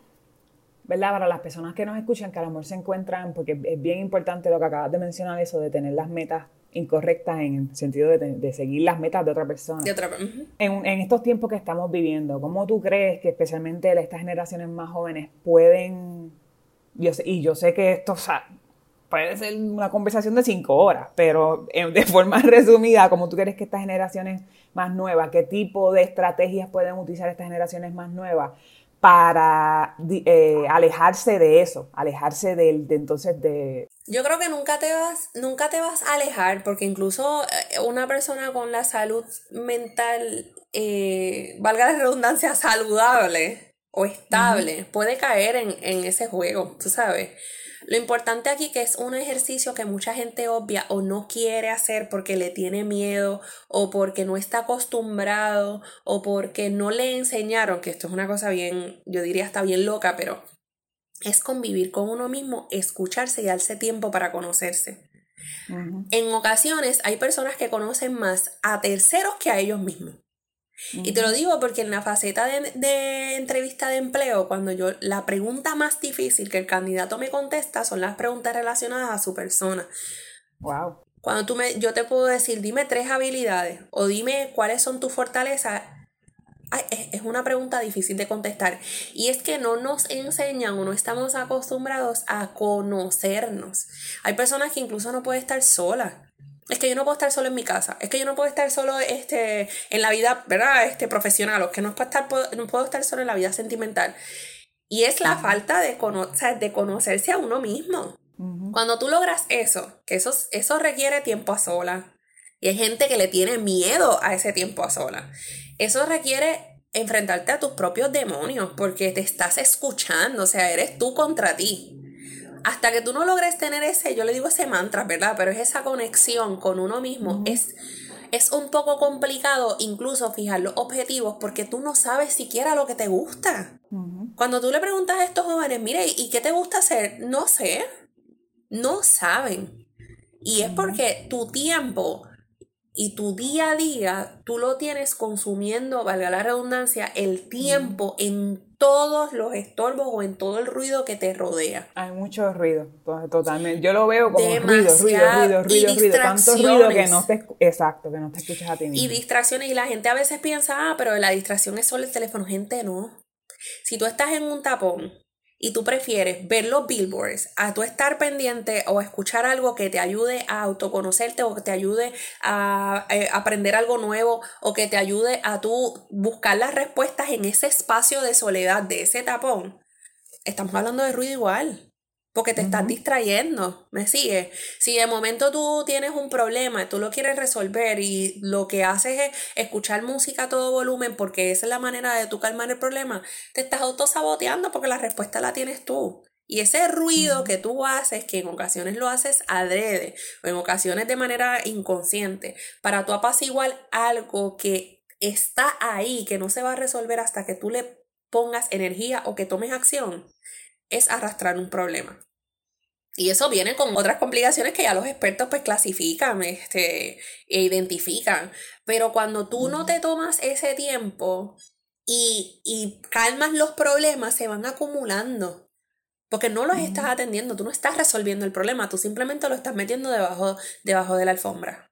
¿verdad? Para las personas que nos escuchan, que a lo mejor se encuentran, porque es bien importante lo que acabas de mencionar, eso de tener las metas incorrectas en el sentido de, seguir las metas de otra persona. en, estos tiempos que estamos viviendo, ¿cómo tú crees que especialmente estas generaciones más jóvenes pueden, yo y yo sé que esto puede ser una conversación de cinco horas, pero de <laughs> forma resumida, ¿cómo tú crees que estas generaciones más nuevas, qué tipo de estrategias pueden utilizar estas generaciones más nuevas para eh, alejarse de eso, alejarse del, de entonces de... Yo creo que nunca te vas, nunca te vas a alejar, porque incluso eh, una persona con la salud mental, eh, valga la redundancia, saludable o estable, puede caer en, en ese juego, tú sabes. Lo importante aquí que es un ejercicio que mucha gente obvia o no quiere hacer porque le tiene miedo o porque no está acostumbrado o porque no le enseñaron, que esto es una cosa bien, yo diría hasta bien loca, pero es convivir con uno mismo, escucharse y darse tiempo para conocerse. En ocasiones hay personas que conocen más a terceros que a ellos mismos. Y te lo digo porque en la faceta de, entrevista de empleo, cuando yo la pregunta más difícil que el candidato me contesta son las preguntas relacionadas a su persona. Wow. Cuando tú me, yo te puedo decir, dime tres habilidades o dime cuáles son tus fortalezas, es una pregunta difícil de contestar. Y es que no nos enseñan o no estamos acostumbrados a conocernos. Hay personas que incluso no pueden estar solas es que yo no puedo estar solo en mi casa, es que yo no puedo estar solo este, en la vida, ¿verdad? Este, profesional, o que no puedo, estar, no puedo estar solo en la vida sentimental. Y es la falta de, de conocerse a uno mismo. Cuando tú logras eso, que eso, eso requiere tiempo a sola, y hay gente que le tiene miedo a ese tiempo a sola, eso requiere enfrentarte a tus propios demonios, porque te estás escuchando, o sea, eres tú contra ti hasta que tú no logres tener ese, yo le digo ese mantra, ¿verdad? Pero es esa conexión con uno mismo. es, es un poco complicado incluso fijar los objetivos porque tú no sabes siquiera lo que te gusta. Cuando tú le preguntas a estos jóvenes, mire, ¿y qué te gusta hacer? No sé. No saben. Y es porque tu tiempo y tu día a día, tú lo tienes consumiendo, valga la redundancia, el tiempo en todos los estorbos o en todo el ruido que te rodea. Hay mucho ruido, totalmente. Yo lo veo como ruido, ruido, ruido, ruido, ruido. Tanto ruido que no te, exacto, que no te escuchas a ti mismo. Y distracciones, y la gente a veces piensa, ah, pero la distracción es solo el teléfono. Gente, no. Si tú estás en un tapón y tú prefieres ver los billboards a tú estar pendiente o escuchar algo que te ayude a autoconocerte o que te ayude a, eh, aprender algo nuevo o que te ayude a tú buscar las respuestas en ese espacio de soledad, de ese tapón, estamos hablando de ruido igual porque te estás distrayendo, ¿me sigue? Si de momento tú tienes un problema tú lo quieres resolver y lo que haces es escuchar música a todo volumen porque esa es la manera de tú calmar el problema, te estás autosaboteando porque la respuesta la tienes tú. Y ese ruido que tú haces, que en ocasiones lo haces adrede o en ocasiones de manera inconsciente, para tú apaciguar algo que está ahí, que no se va a resolver hasta que tú le pongas energía o que tomes acción, es arrastrar un problema. Y eso viene con otras complicaciones que ya los expertos pues clasifican este, e identifican. Pero cuando tú no te tomas ese tiempo y, y calmas los problemas, se van acumulando. Porque no los estás atendiendo, tú no estás resolviendo el problema, tú simplemente lo estás metiendo debajo, debajo de la alfombra.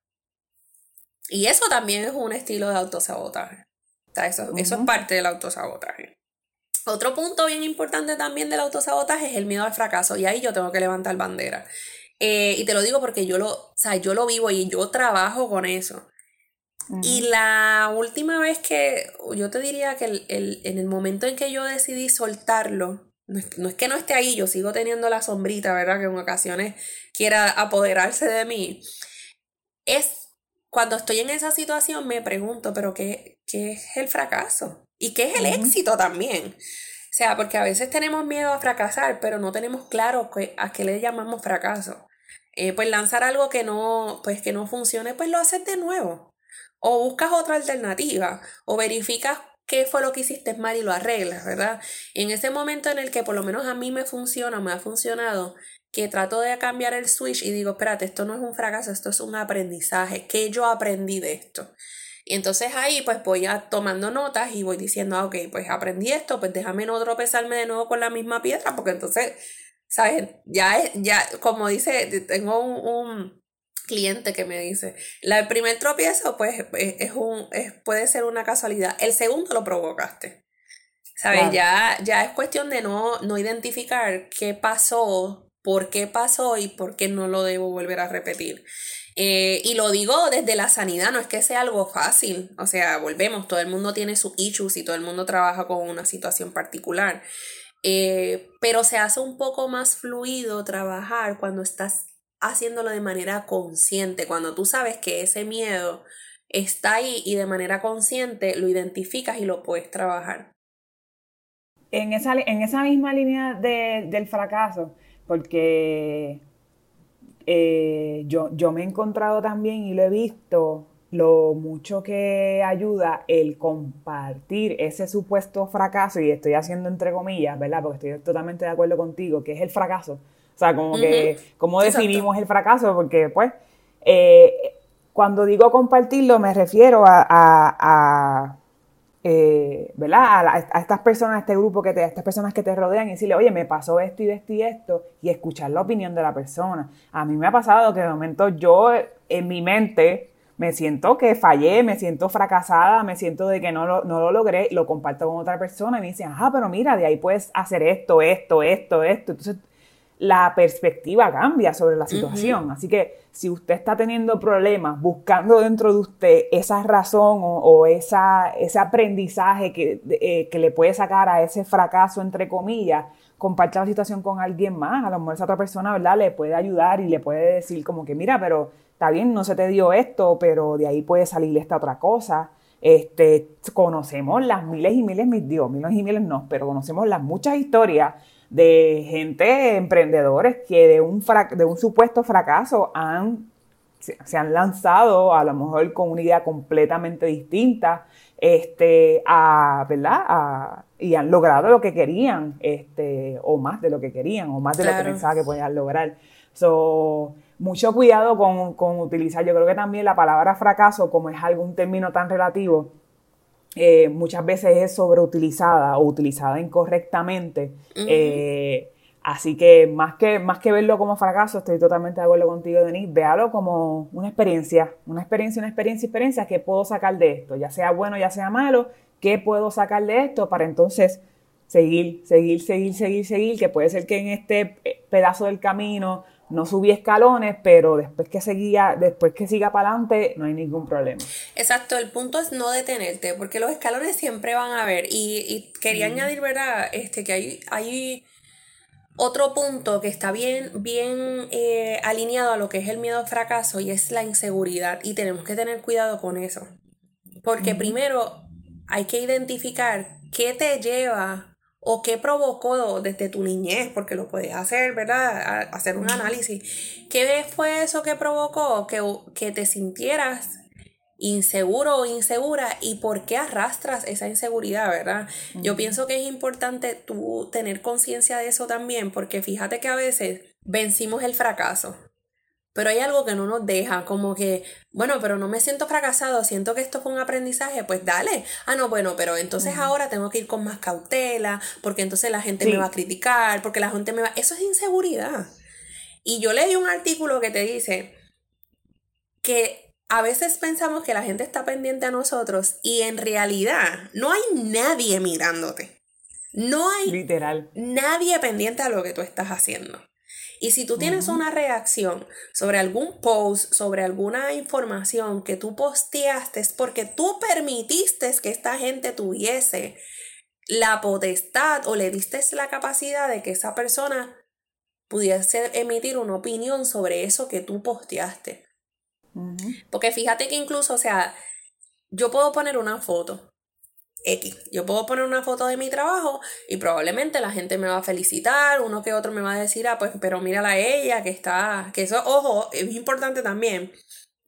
Y eso también es un estilo de autosabotaje. eso, eso es parte del autosabotaje. Otro punto bien importante también del autosabotaje es el miedo al fracaso y ahí yo tengo que levantar bandera. Eh, y te lo digo porque yo lo, o sea, yo lo vivo y yo trabajo con eso. Y la última vez que yo te diría que el, en el momento en que yo decidí soltarlo, no es, no es, que no esté ahí, yo sigo teniendo la sombrita, ¿verdad? Que en ocasiones quiera apoderarse de mí. Es cuando estoy en esa situación, me pregunto, pero ¿qué, qué es el fracaso? ¿Y qué es el éxito también? O sea, porque a veces tenemos miedo a fracasar, pero no tenemos claro a qué le llamamos fracaso. Eh, pues lanzar algo que no, pues que no funcione, pues lo haces de nuevo. O buscas otra alternativa, o verificas qué fue lo que hiciste mal y lo arreglas, ¿verdad? En ese momento en el que por lo menos a mí me funciona, me ha funcionado, que trato de cambiar el switch y digo, espérate, esto no es un fracaso, esto es un aprendizaje, ¿qué yo aprendí de esto? Y entonces ahí pues voy a tomando notas y voy diciendo, ah, ok, pues aprendí esto, pues déjame no tropezarme de nuevo con la misma piedra, porque entonces, ¿sabes? Ya, ya como dice, tengo un, cliente que me dice, la, el primer tropiezo pues es, un, es, puede ser una casualidad, el segundo lo provocaste. ¿Sabes? Ya, ya es cuestión de no, no identificar qué pasó, por qué pasó y por qué no lo debo volver a repetir. Eh, y lo digo desde la sanidad, no es que sea algo fácil. O sea, volvemos, todo el mundo tiene sus issues y todo el mundo trabaja con una situación particular. Eh, pero se hace un poco más fluido trabajar cuando estás haciéndolo de manera consciente, cuando tú sabes que ese miedo está ahí y de manera consciente lo identificas y lo puedes trabajar. En esa, en esa misma línea del fracaso, porque eh, yo, yo me he encontrado también y lo he visto lo mucho que ayuda el compartir ese supuesto fracaso, y estoy haciendo entre comillas, ¿verdad? Porque estoy totalmente de acuerdo contigo, que es el fracaso. O sea, como que, ¿cómo definimos el fracaso? Porque, pues, eh, cuando digo compartirlo, me refiero a eh, ¿verdad? A, estas personas, a este grupo, que te, a estas personas que te rodean y decirle, oye, me pasó esto y esto y esto, y escuchar la opinión de la persona. A mí me ha pasado que de momento yo en mi mente me siento que fallé, me siento fracasada, me siento de que no lo, no lo logré, lo comparto con otra persona y me dicen, ah, pero mira, de ahí puedes hacer esto, esto, esto, esto. Entonces, la perspectiva cambia sobre la situación. Así que si usted está teniendo problemas buscando dentro de usted esa razón o, esa, ese aprendizaje que, eh, que, le puede sacar a ese fracaso, entre comillas, comparte la situación con alguien más. A lo mejor esa otra persona, ¿verdad? Le puede ayudar y le puede decir como que, mira, pero está bien, no se te dio esto, pero de ahí puede salir esta otra cosa. Este, conocemos las miles y miles, digo, miles y miles no, pero conocemos las muchas historias de gente, emprendedores que de un, de un supuesto fracaso han, se, han lanzado a lo mejor con una idea completamente distinta este, a, ¿verdad? y han logrado lo que querían, este, o más de lo que querían, o más de lo que pensaban que podían lograr. So, mucho cuidado con, con utilizar, yo creo que también la palabra fracaso, como es algún término tan relativo, eh, muchas veces es sobreutilizada o utilizada incorrectamente. Eh, así que más, que más que verlo como fracaso, estoy totalmente de acuerdo contigo, Denise, véalo como una experiencia, una experiencia, una experiencia, experiencia, ¿qué puedo sacar de esto? Ya sea bueno, ya sea malo, ¿qué puedo sacar de esto para entonces seguir, seguir, seguir, seguir, seguir? Que puede ser que en este pedazo del camino no subí escalones, pero después que seguía, después que siga para adelante, no hay ningún problema. Exacto, el punto es no detenerte, porque los escalones siempre van a haber. Y, quería añadir, ¿verdad? Este, que hay, hay otro punto que está bien, bien eh, alineado a lo que es el miedo al fracaso y es la inseguridad. Y tenemos que tener cuidado con eso. Porque primero hay que identificar qué te lleva o qué provocó desde tu niñez, porque lo puedes hacer, ¿verdad? hacer un análisis. ¿Qué fue eso que provocó que, que te sintieras inseguro o insegura y por qué arrastras esa inseguridad, ¿verdad? Yo pienso que es importante tú tener conciencia de eso también, porque fíjate que a veces vencimos el fracaso, pero hay algo que no nos deja, como que, bueno, pero no me siento fracasado, siento que esto fue un aprendizaje, pues dale. Ah, no, bueno, pero entonces ahora tengo que ir con más cautela, porque entonces la gente me va a criticar, porque la gente me va... Eso es inseguridad. Y yo leí un artículo que te dice que a veces pensamos que la gente está pendiente a nosotros y en realidad no hay nadie mirándote. No hay Literal. nadie pendiente a lo que tú estás haciendo. Y si tú tienes una reacción sobre algún post, sobre alguna información que tú posteaste, es porque tú permitiste que esta gente tuviese la potestad o le diste la capacidad de que esa persona pudiese emitir una opinión sobre eso que tú posteaste. Porque fíjate que incluso, o sea, yo puedo poner una foto X. Yo puedo poner una foto de mi trabajo y probablemente la gente me va a felicitar, uno que otro me va a decir, ah, pues, pero mírala a ella que está, que eso, ojo, es importante también.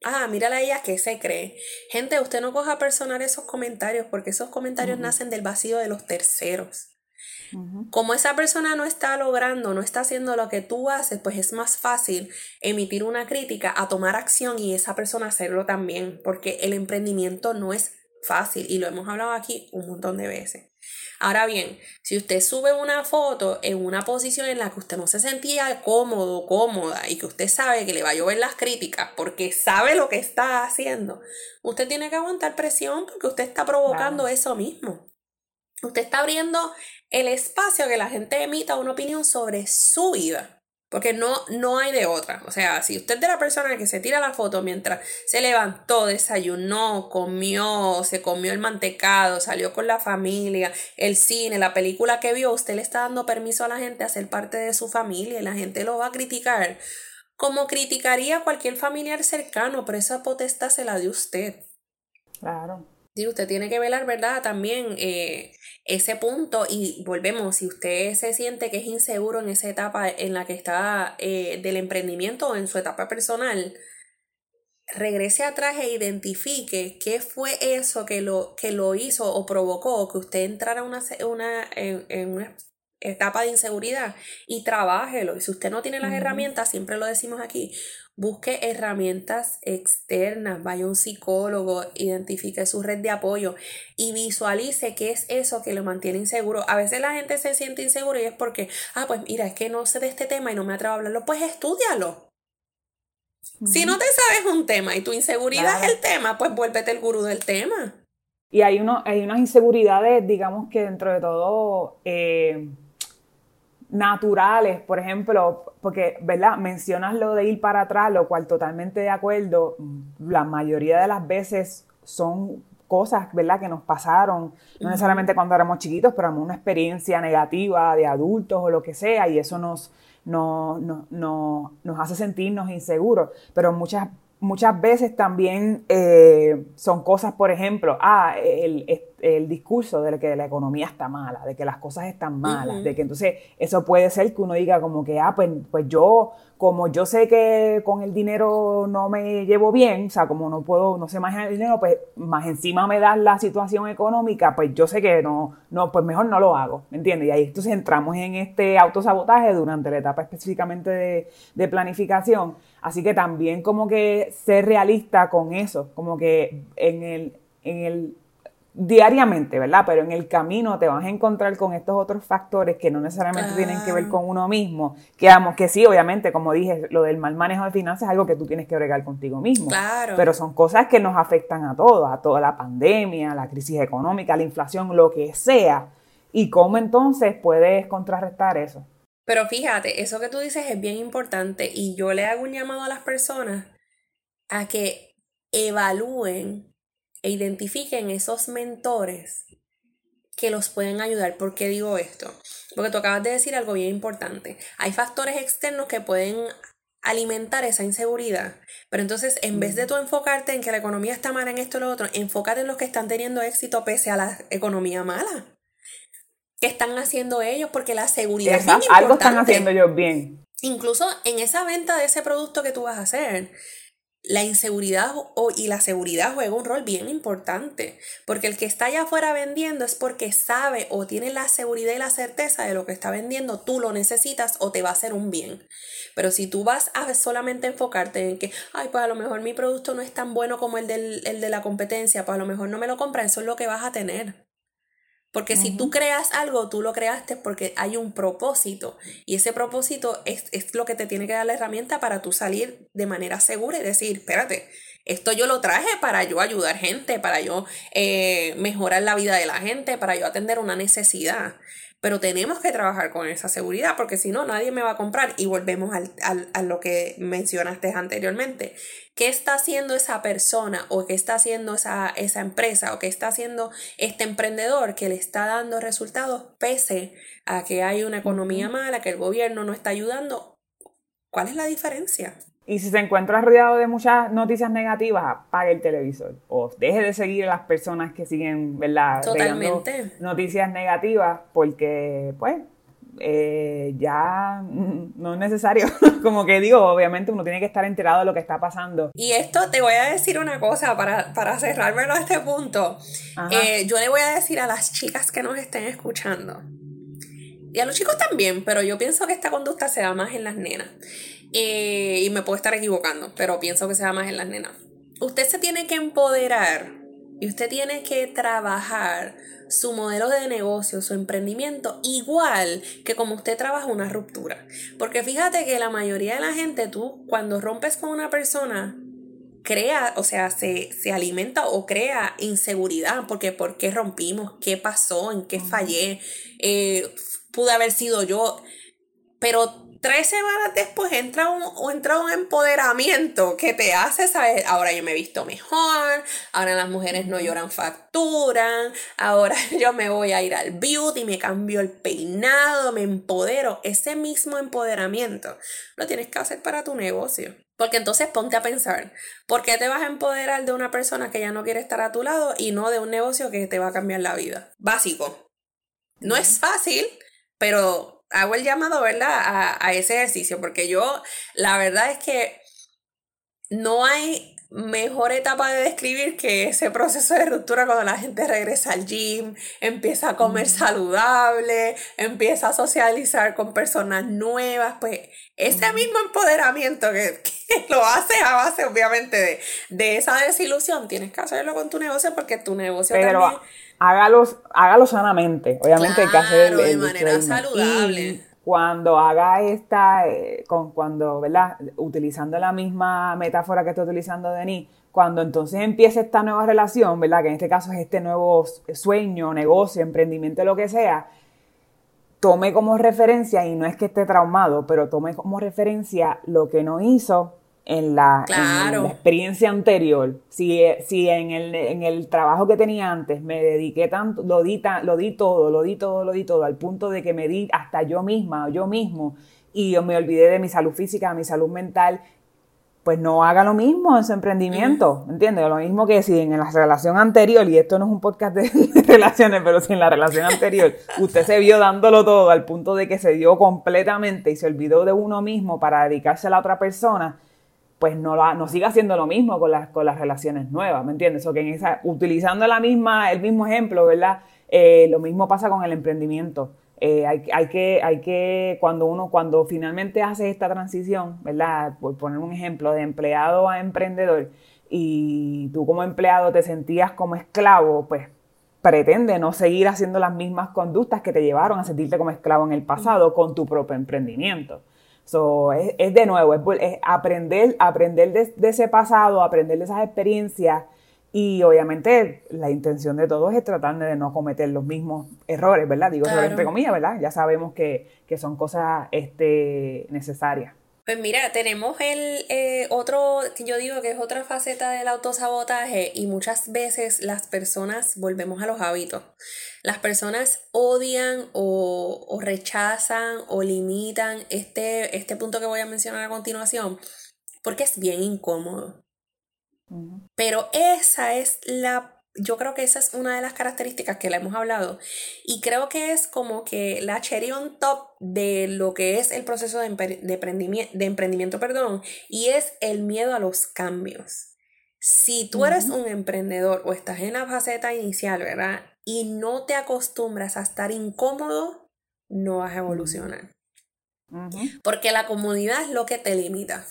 Ah, mírala a ella que se cree. Gente, usted no coja personal esos comentarios porque esos comentarios nacen del vacío de los terceros. Como esa persona no está logrando, no está haciendo lo que tú haces, pues es más fácil emitir una crítica a tomar acción y esa persona hacerlo también, porque el emprendimiento no es fácil y lo hemos hablado aquí un montón de veces. Ahora bien, si usted sube una foto en una posición en la que usted no se sentía cómodo, cómoda y que usted sabe que le va a llover las críticas porque sabe lo que está haciendo, usted tiene que aguantar presión porque usted está provocando eso mismo. Usted está abriendo el espacio a que la gente emita una opinión sobre su vida. Porque no, no hay de otra. O sea, si usted es de la persona que se tira la foto mientras se levantó, desayunó, comió, se comió el mantecado, salió con la familia, el cine, la película que vio, usted le está dando permiso a la gente a ser parte de su familia y la gente lo va a criticar como criticaría a cualquier familiar cercano, pero esa potestad se la dio usted. Claro. Sí, usted tiene que velar, ¿verdad? También eh, ese punto y volvemos, si usted se siente que es inseguro en esa etapa en la que está eh, del emprendimiento o en su etapa personal, regrese atrás e identifique qué fue eso que lo, que lo hizo o provocó que usted entrara una, una, en, en una etapa de inseguridad y trabájelo. Y si usted no tiene las herramientas, siempre lo decimos aquí, busque herramientas externas, vaya a un psicólogo, identifique su red de apoyo y visualice qué es eso que lo mantiene inseguro. A veces la gente se siente inseguro y es porque, ah, pues mira, es que no sé de este tema y no me atrevo a hablarlo, pues estudialo. Si no te sabes un tema y tu inseguridad es el tema, pues vuélvete el gurú del tema. Y hay, uno, hay unas inseguridades, digamos que dentro de todo, eh, naturales, por ejemplo, porque, ¿verdad? Mencionas lo de ir para atrás, lo cual totalmente de acuerdo, la mayoría de las veces son cosas, ¿verdad?, que nos pasaron, no necesariamente cuando éramos chiquitos, pero una experiencia negativa de adultos o lo que sea, y eso nos, no, nos hace sentirnos inseguros, pero muchas muchas veces también eh, son cosas, por ejemplo, ah, el, el, discurso de que la economía está mala, de que las cosas están malas, de que entonces eso puede ser que uno diga como que, ah, pues, pues yo como yo sé que con el dinero no me llevo bien, o sea, como no puedo, no sé más el dinero, pues más encima me da la situación económica, pues yo sé que no, no, pues mejor no lo hago, ¿me entiendes? Y ahí entonces entramos en este autosabotaje durante la etapa específicamente de, de planificación. Así que también como que ser realista con eso, como que en el, en el diariamente, ¿verdad? Pero en el camino te vas a encontrar con estos otros factores que no necesariamente tienen que ver con uno mismo, que, que sí, obviamente, como dije, lo del mal manejo de finanzas es algo que tú tienes que bregar contigo mismo. Claro. Pero son cosas que nos afectan a todos, a toda la pandemia, la crisis económica, la inflación, lo que sea. ¿Y cómo entonces puedes contrarrestar eso? Pero fíjate, eso que tú dices es bien importante y yo le hago un llamado a las personas a que evalúen e identifiquen esos mentores que los pueden ayudar. ¿Por qué digo esto? Porque tú acabas de decir algo bien importante. Hay factores externos que pueden alimentar esa inseguridad. Pero entonces, en vez de tú enfocarte en que la economía está mala en esto o lo otro, enfócate en los que están teniendo éxito pese a la economía mala. ¿Qué están haciendo ellos? Porque la seguridad es Algo están haciendo ellos bien. Incluso en esa venta de ese producto que tú vas a hacer, la inseguridad y la seguridad juega un rol bien importante, porque el que está allá afuera vendiendo es porque sabe o tiene la seguridad y la certeza de lo que está vendiendo, tú lo necesitas o te va a hacer un bien. Pero si tú vas a solamente enfocarte en que, ay, pues a lo mejor mi producto no es tan bueno como el, del, el de la competencia, pues a lo mejor no me lo compran, eso es lo que vas a tener. Porque si tú creas algo, tú lo creaste porque hay un propósito. Y ese propósito es, es, lo que te tiene que dar la herramienta para tú salir de manera segura y decir, espérate, esto yo lo traje para yo ayudar gente, para yo eh, mejorar la vida de la gente, para yo atender una necesidad. Pero tenemos que trabajar con esa seguridad porque si no, nadie me va a comprar y volvemos al, al, a lo que mencionaste anteriormente. ¿Qué está haciendo esa persona o qué está haciendo esa, esa empresa o qué está haciendo este emprendedor que le está dando resultados pese a que hay una economía mala, que el gobierno no está ayudando? ¿Cuál es la diferencia? Y si se encuentra rodeado de muchas noticias negativas, apague el televisor o deje de seguir a las personas que siguen, ¿verdad? Totalmente. Noticias negativas porque, pues, eh, ya <laughs> no es necesario. <laughs> Como que digo, obviamente uno tiene que estar enterado de lo que está pasando. Y esto te voy a decir una cosa para, para cerrármelo a este punto. Eh, yo le voy a decir a las chicas que nos estén escuchando. Y a los chicos también, pero yo pienso que esta conducta se da más en las nenas. Eh, y me puedo estar equivocando, pero pienso que se da más en las nenas. Usted se tiene que empoderar y usted tiene que trabajar su modelo de negocio, su emprendimiento, igual que como usted trabaja una ruptura. Porque fíjate que la mayoría de la gente, tú cuando rompes con una persona, crea, o sea, se, alimenta o crea inseguridad, porque ¿por qué rompimos? ¿Qué pasó? ¿En qué fallé? Eh, pude haber sido yo. Pero tres semanas después entra un, entra un empoderamiento que te hace saber, ahora yo me he visto mejor, ahora las mujeres no lloran facturan, ahora <laughs> yo me voy a ir al beauty, me cambio el peinado, me empodero. Ese mismo empoderamiento lo tienes que hacer para tu negocio. Porque entonces ponte a pensar, ¿por qué te vas a empoderar de una persona que ya no quiere estar a tu lado y no de un negocio que te va a cambiar la vida? Básico. No es fácil, pero hago el llamado, ¿verdad? A, a, ese ejercicio, porque yo, la verdad es que no hay mejor etapa de describir que ese proceso de ruptura cuando la gente regresa al gym, empieza a comer saludable, empieza a socializar con personas nuevas, pues ese mismo empoderamiento <laughs> que, lo haces a base obviamente de, de, esa desilusión, tienes que hacerlo con tu negocio porque tu negocio también hágalos, hágalo sanamente. Obviamente hay que hacer de manera saludable. cuando haga esta, eh, con, cuando, ¿verdad? Utilizando la misma metáfora que está utilizando Denis, cuando entonces empiece esta nueva relación, ¿verdad? Que en este caso es este nuevo sueño, negocio, emprendimiento, lo que sea, tome como referencia, y no es que esté traumado, pero tome como referencia lo que no hizo en la, experiencia anterior, si, si en, el, en el trabajo que tenía antes me dediqué tanto, lo di, lo di todo, lo di todo, lo di todo, al punto de que me di hasta yo misma o yo mismo y yo me olvidé de mi salud física, mi salud mental, pues no haga lo mismo en su emprendimiento, ¿entiendes? Lo mismo que si en la relación anterior, y esto no es un podcast <laughs> de relaciones, pero si en la relación anterior usted se vio dándolo todo al punto de que se dio completamente y se olvidó de uno mismo para dedicarse a la otra persona, pues no, no siga haciendo lo mismo con las, con las relaciones nuevas, ¿me entiendes? O que en esa, utilizando la misma, el mismo ejemplo, ¿verdad? Eh, lo mismo pasa con el emprendimiento. Eh, hay, hay, que, hay que, cuando uno, cuando finalmente hace esta transición, ¿verdad? Por poner un ejemplo, de empleado a emprendedor, y tú como empleado te sentías como esclavo, pues pretende no seguir haciendo las mismas conductas que te llevaron a sentirte como esclavo en el pasado con tu propio emprendimiento. So, es, de nuevo, es, aprender, aprender de, ese pasado, aprender de esas experiencias y obviamente la intención de todos es tratar de no cometer los mismos errores, ¿verdad? Digo errores entre comillas, ¿verdad? Ya sabemos que, que son cosas este, necesarias. Pues mira, tenemos el eh, otro, que yo digo que es otra faceta del autosabotaje y muchas veces las personas volvemos a los hábitos. Las personas odian o, o rechazan o limitan este, este punto que voy a mencionar a continuación porque es bien incómodo. Pero esa es la yo creo que esa es una de las características que le hemos hablado y creo que es como que la cherry on top de lo que es el proceso de, emprendimiento, de emprendimiento perdón, y es el miedo a los cambios. Si tú eres un emprendedor o estás en la faceta inicial, ¿verdad? Y no te acostumbras a estar incómodo, no vas a evolucionar. Porque la comodidad es lo que te limita.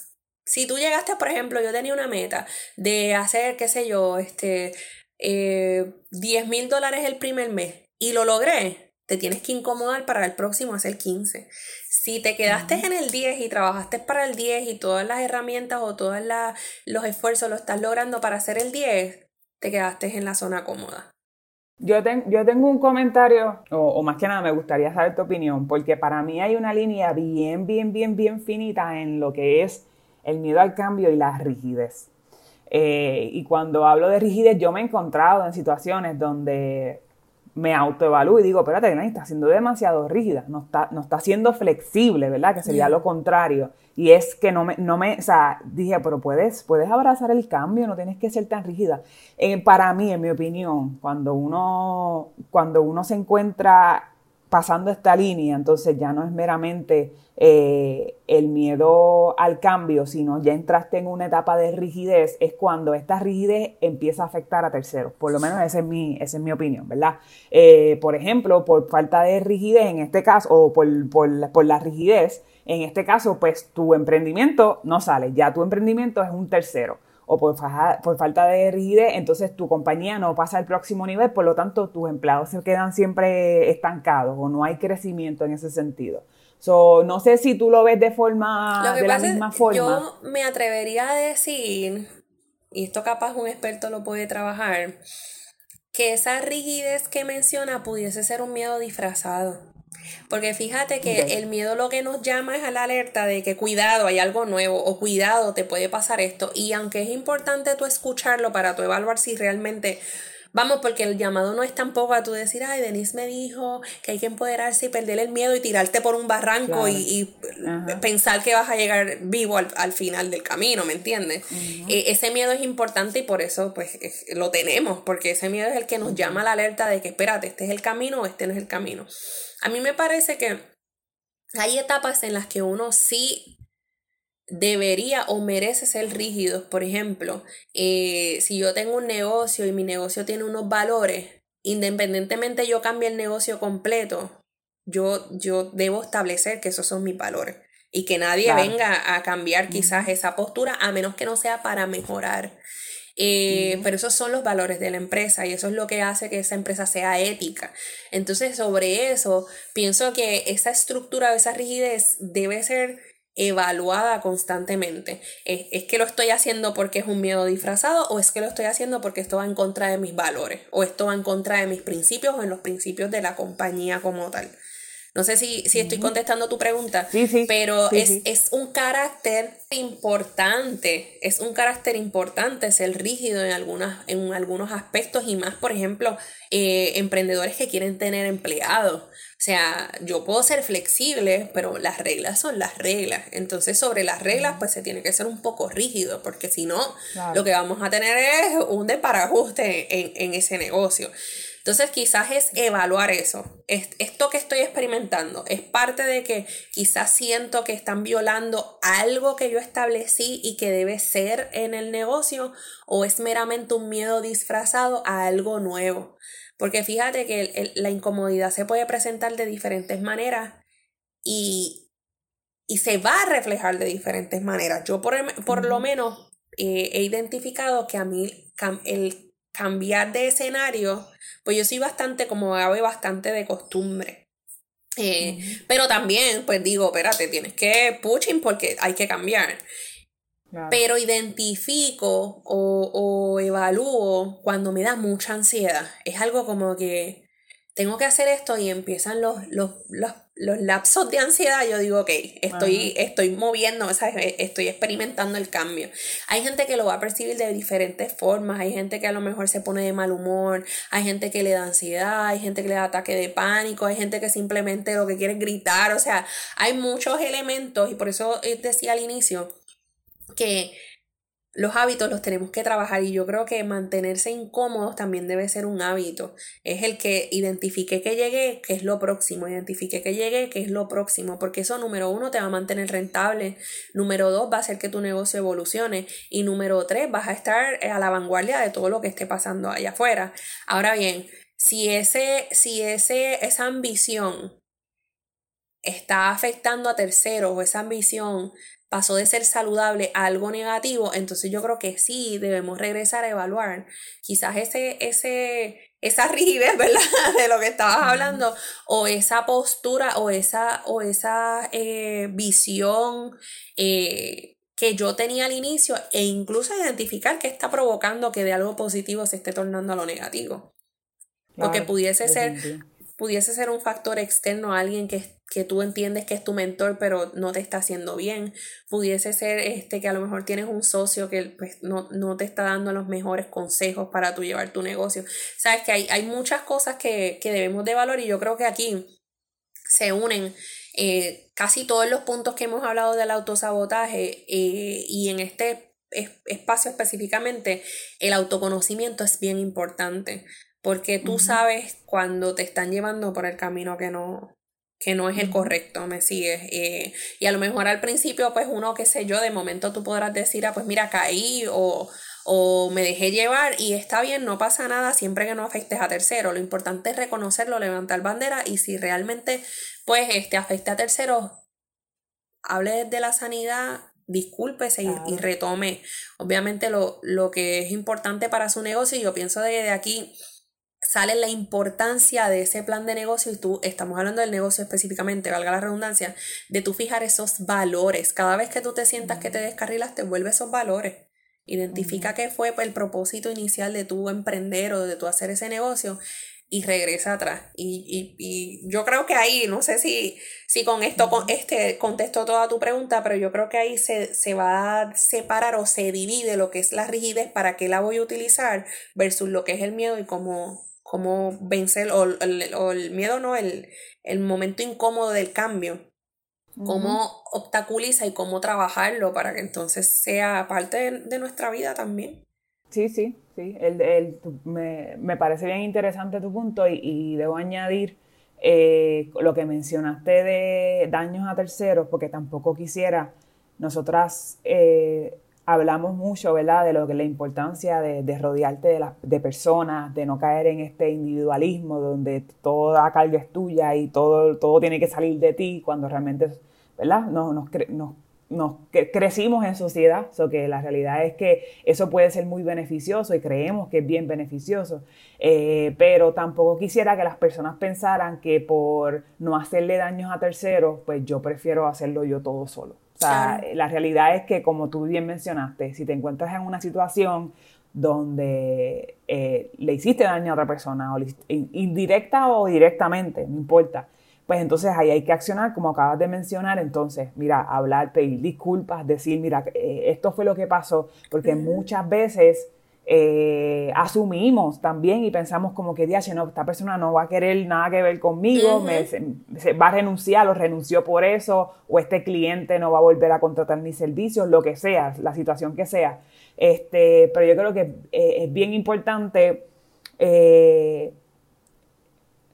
Si tú llegaste, por ejemplo, yo tenía una meta de hacer, qué sé yo, este, eh, 10 mil dólares el primer mes y lo logré, te tienes que incomodar para el próximo hacer 15. Si te quedaste en el 10 y trabajaste para el 10 y todas las herramientas o todos los esfuerzos lo estás logrando para hacer el 10, te quedaste en la zona cómoda. Yo, yo tengo un comentario, o, más que nada me gustaría saber tu opinión, porque para mí hay una línea bien, bien, bien, bien finita en lo que es el miedo al cambio y la rigidez. Eh, y cuando hablo de rigidez, yo me he encontrado en situaciones donde me autoevalúo y digo, espérate, que está siendo demasiado rígida, no está, no está siendo flexible, ¿verdad? Que sería lo contrario. Y es que no me, no me, o sea, dije, pero puedes, puedes abrazar el cambio, no tienes que ser tan rígida. Eh, para mí, en mi opinión, cuando uno, cuando uno se encuentra pasando esta línea, entonces ya no es meramente eh, el miedo al cambio, sino ya entraste en una etapa de rigidez, es cuando esta rigidez empieza a afectar a terceros. Por lo menos esa es mi, esa es mi opinión, ¿verdad? Eh, por ejemplo, por falta de rigidez en este caso, o por, por, la rigidez, en este caso, pues tu emprendimiento no sale, ya tu emprendimiento es un tercero o por, por, falta de rigidez, entonces tu compañía no pasa al próximo nivel, por lo tanto tus empleados se quedan siempre estancados o no hay crecimiento en ese sentido. So, no sé si tú lo ves de forma de la misma forma. Yo me atrevería a decir, y esto capaz un experto lo puede trabajar, que esa rigidez que menciona pudiese ser un miedo disfrazado. Porque fíjate que el miedo lo que nos llama es a la alerta de que cuidado, hay algo nuevo o cuidado, te puede pasar esto. Y aunque es importante tú escucharlo para tú evaluar si realmente Vamos, porque el llamado no es tampoco a tú decir, ay, Denise me dijo que hay que empoderarse y perder el miedo y tirarte por un barranco y, pensar que vas a llegar vivo al, final del camino, ¿me entiendes? E, ese miedo es importante y por eso pues lo tenemos, porque ese miedo es el que nos llama a la alerta de que espérate, este es el camino o este no es el camino. A mí me parece que hay etapas en las que uno sí debería o merece ser rígido. Por ejemplo, eh, si yo tengo un negocio y mi negocio tiene unos valores, independientemente yo cambie el negocio completo, yo, yo debo establecer que esos son mis valores y que nadie venga a cambiar quizás esa postura a menos que no sea para mejorar. Eh, pero esos son los valores de la empresa y eso es lo que hace que esa empresa sea ética. Entonces, sobre eso, pienso que esa estructura, esa rigidez debe ser evaluada constantemente. ¿Es, que lo estoy haciendo porque es un miedo disfrazado o es que lo estoy haciendo porque esto va en contra de mis valores o esto va en contra de mis principios o en los principios de la compañía como tal? No sé si, si estoy contestando tu pregunta, pero es, es, un carácter importante, es un carácter importante ser rígido en, algunas, en algunos aspectos y más, por ejemplo, eh, emprendedores que quieren tener empleados. O sea, yo puedo ser flexible, pero las reglas son las reglas. Entonces, sobre las reglas, pues se tiene que ser un poco rígido, porque si no, lo que vamos a tener es un desparajuste en, en ese negocio. Entonces quizás es evaluar eso. Esto que estoy experimentando es parte de que quizás siento que están violando algo que yo establecí y que debe ser en el negocio o es meramente un miedo disfrazado a algo nuevo. Porque fíjate que la incomodidad se puede presentar de diferentes maneras y, y se va a reflejar de diferentes maneras. Yo por, por lo menos eh, he identificado que a mí el cambiar de escenario pues yo soy bastante, como ave, bastante de costumbre. Eh, pero también, pues digo, espérate, tienes que pushing porque hay que cambiar. Pero identifico o, o evalúo cuando me da mucha ansiedad. Es algo como que tengo que hacer esto y empiezan los, los, los, los lapsos de ansiedad, yo digo, ok, estoy, estoy moviendo, estoy experimentando el cambio. Hay gente que lo va a percibir de diferentes formas, hay gente que a lo mejor se pone de mal humor, hay gente que le da ansiedad, hay gente que le da ataque de pánico, hay gente que simplemente lo que quiere es gritar, o sea, hay muchos elementos y por eso decía al inicio que los hábitos los tenemos que trabajar y yo creo que mantenerse incómodos también debe ser un hábito. Es el que identifique que llegué, que es lo próximo, identifique que llegué, que es lo próximo, porque eso número uno te va a mantener rentable, número dos va a hacer que tu negocio evolucione y número tres vas a estar a la vanguardia de todo lo que esté pasando allá afuera. Ahora bien, si, ese, si ese, esa ambición está afectando a terceros o esa ambición pasó de ser saludable a algo negativo, entonces yo creo que sí debemos regresar a evaluar quizás ese, ese, esa <laughs> rigidez, ¿verdad? De lo que estabas hablando, o esa postura, o esa, o esa eh, visión eh, que yo tenía al inicio, e incluso identificar qué está provocando que de algo positivo se esté tornando a lo negativo. porque pudiese ser pudiese ser un factor externo a alguien que, que tú entiendes que es tu mentor pero no te está haciendo bien, pudiese ser este que a lo mejor tienes un socio que pues, no, no te está dando los mejores consejos para tú llevar tu negocio. Sabes que hay, hay muchas cosas que, que debemos de valorar y yo creo que aquí se unen eh, casi todos los puntos que hemos hablado del autosabotaje eh, y en este espacio específicamente, el autoconocimiento es bien importante porque tú sabes cuando te están llevando por el camino que no, que no es el correcto, me sigues. Eh, y a lo mejor al principio, pues uno, qué sé yo, de momento tú podrás decir, ah, pues mira, caí o, o me dejé llevar y está bien, no pasa nada siempre que no afectes a terceros. Lo importante es reconocerlo, levantar bandera y si realmente, pues, este, afecte a terceros, hable de la sanidad, discúlpese y, retome, obviamente, lo, lo que es importante para su negocio. Y yo pienso de, de aquí sale la importancia de ese plan de negocio y tú, estamos hablando del negocio específicamente, valga la redundancia, de tú fijar esos valores. Cada vez que tú te sientas que te descarrilas, te vuelve esos valores. Identifica qué fue el propósito inicial de tu emprender o de tu hacer ese negocio y regresa atrás. Y, y, yo creo que ahí, no sé si, si con esto con este contesto toda tu pregunta, pero yo creo que ahí se, se, va a separar o se divide lo que es la rigidez para qué la voy a utilizar versus lo que es el miedo y cómo, cómo vencer, o, el, miedo no, el, el momento incómodo del cambio, cómo obstaculiza y cómo trabajarlo para que entonces sea parte de, nuestra vida también. Sí, sí, sí, el, el, me, me, parece bien interesante tu punto y, y debo añadir eh, lo que mencionaste de daños a terceros, porque tampoco quisiera nosotras eh, hablamos mucho, ¿verdad?, de lo que la importancia de, rodearte de, de, personas, de no caer en este individualismo donde toda carga es tuya y todo, todo tiene que salir de ti cuando realmente, ¿verdad?, nos, nos, nos, crecimos en sociedad, so que la realidad es que eso puede ser muy beneficioso y creemos que es bien beneficioso, eh, pero tampoco quisiera que las personas pensaran que por no hacerle daños a terceros, pues yo prefiero hacerlo yo todo solo. O sea, la realidad es que, como tú bien mencionaste, si te encuentras en una situación donde eh, le hiciste daño a otra persona, o indirecta o directamente, no importa, pues entonces ahí hay que accionar, como acabas de mencionar, entonces, mira, hablar, pedir disculpas, decir, mira, eh, esto fue lo que pasó, porque muchas veces eh, asumimos también y pensamos como que, no, esta persona no va a querer nada que ver conmigo, me, se, va a renunciar o renunció por eso, o este cliente no va a volver a contratar mis servicios, lo que sea, la situación que sea. Este, pero yo creo que eh, es bien importante eh,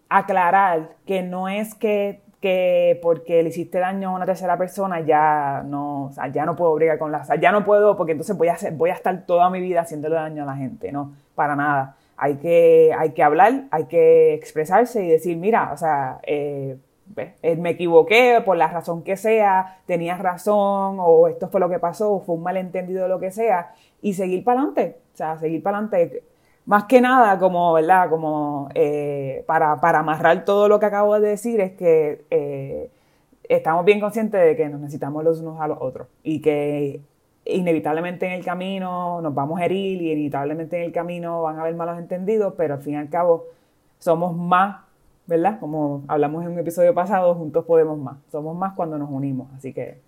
aclarar que no es que que porque le hiciste daño a una tercera persona ya no, o sea, ya no puedo brigar con la, o ya no puedo porque entonces voy a hacer, voy a estar toda mi vida haciéndole daño a la gente, no, para nada. Hay que, hay que hablar, hay que expresarse y decir, mira, o sea, eh, eh, me equivoqué por la razón que sea, tenías razón, o esto fue lo que pasó, o fue un malentendido, lo que sea, y seguir para adelante, o sea, seguir para adelante más que nada, como, ¿verdad? Como eh, para, amarrar todo lo que acabo de decir, es que eh, estamos bien conscientes de que nos necesitamos los unos a los otros y que inevitablemente en el camino nos vamos a herir y inevitablemente en el camino van a haber malos entendidos, pero al fin y al cabo somos más, ¿verdad? Como hablamos en un episodio pasado, juntos podemos más. Somos más cuando nos unimos, así que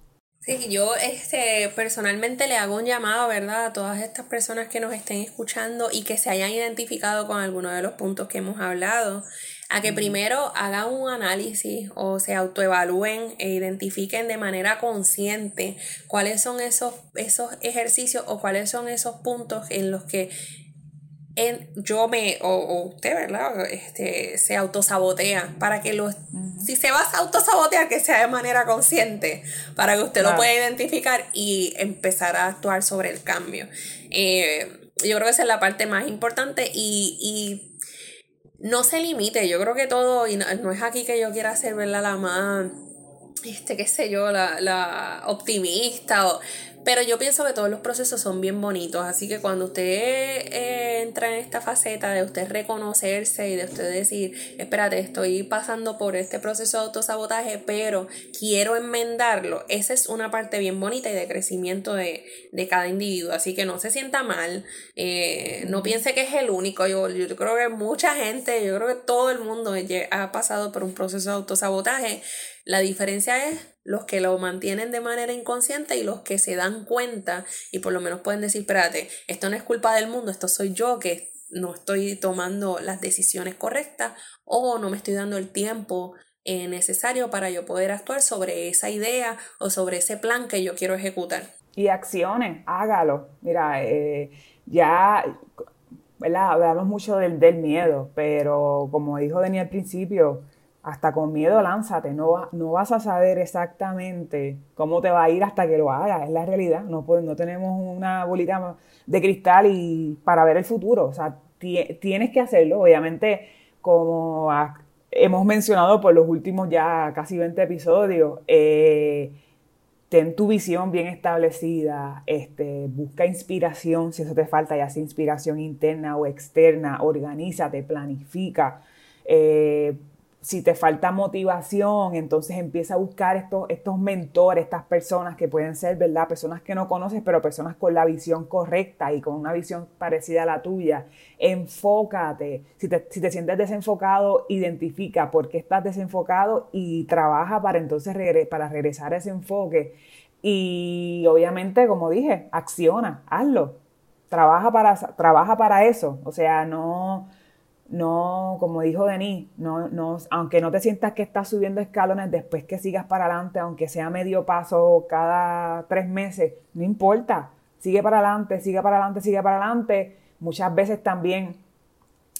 Sí, yo este, personalmente le hago un llamado, ¿verdad?, a todas estas personas que nos estén escuchando y que se hayan identificado con alguno de los puntos que hemos hablado, a que primero hagan un análisis o se autoevalúen e identifiquen de manera consciente cuáles son esos, esos ejercicios o cuáles son esos puntos en los que en, yo me, o, usted, ¿verdad? Este, se autosabotea para que los, si se va a autosabotear, que sea de manera consciente, para que usted lo pueda identificar y empezar a actuar sobre el cambio. Eh, yo creo que esa es la parte más importante y, y no se limite, yo creo que todo, y no, es aquí que yo quiera hacer, ¿verdad? La más este, qué sé yo, la, la optimista, o, Pero yo pienso que todos los procesos son bien bonitos, así que cuando usted eh, entra en esta faceta de usted reconocerse y de usted decir, espérate, estoy pasando por este proceso de autosabotaje, pero quiero enmendarlo, esa es una parte bien bonita y de crecimiento de, cada individuo, así que no se sienta mal, eh, no piense que es el único, yo, yo creo que mucha gente, yo creo que todo el mundo ha pasado por un proceso de autosabotaje, la diferencia es los que lo mantienen de manera inconsciente y los que se dan cuenta y por lo menos pueden decir, espérate, esto no es culpa del mundo, esto soy yo que no estoy tomando las decisiones correctas o no me estoy dando el tiempo eh, necesario para yo poder actuar sobre esa idea o sobre ese plan que yo quiero ejecutar. Y acciones, hágalo. Mira, eh, ya hablamos mucho del, del miedo, pero como dijo Daniel al principio, hasta con miedo lánzate, no, no vas a saber exactamente cómo te va a ir hasta que lo hagas, es la realidad, no, no tenemos una bolita de cristal y para ver el futuro, o sea, tienes que hacerlo, obviamente, como hemos mencionado por los últimos ya casi 20 episodios, eh, ten tu visión bien establecida, este, busca inspiración si eso te falta, ya sea inspiración interna o externa, organízate, planifica. Eh, si te falta motivación, entonces empieza a buscar estos, estos mentores, estas personas que pueden ser, ¿verdad? Personas que no conoces, pero personas con la visión correcta y con una visión parecida a la tuya. Enfócate. Si te, si te sientes desenfocado, identifica por qué estás desenfocado y trabaja para entonces para regresar a ese enfoque. Y obviamente, como dije, acciona, hazlo. Trabaja para, trabaja para eso. O sea, no no, como dijo Denis, no, no, aunque no te sientas que estás subiendo escalones, después que sigas para adelante, aunque sea medio paso cada tres meses, no importa, sigue para adelante, sigue para adelante, sigue para adelante. Muchas veces también,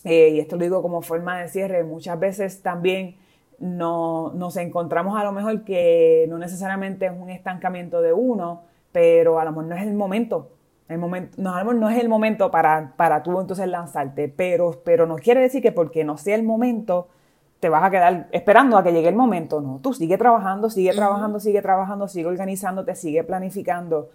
eh, y esto lo digo como forma de cierre, muchas veces también no, nos encontramos a lo mejor que no necesariamente es un estancamiento de uno, pero a lo mejor no es el momento el momento, no, no es el momento para, para tú entonces lanzarte, pero, pero no quiere decir que porque no sea el momento te vas a quedar esperando a que llegue el momento. No, tú sigue trabajando, sigue trabajando, sigue trabajando, sigue organizándote, sigue planificando.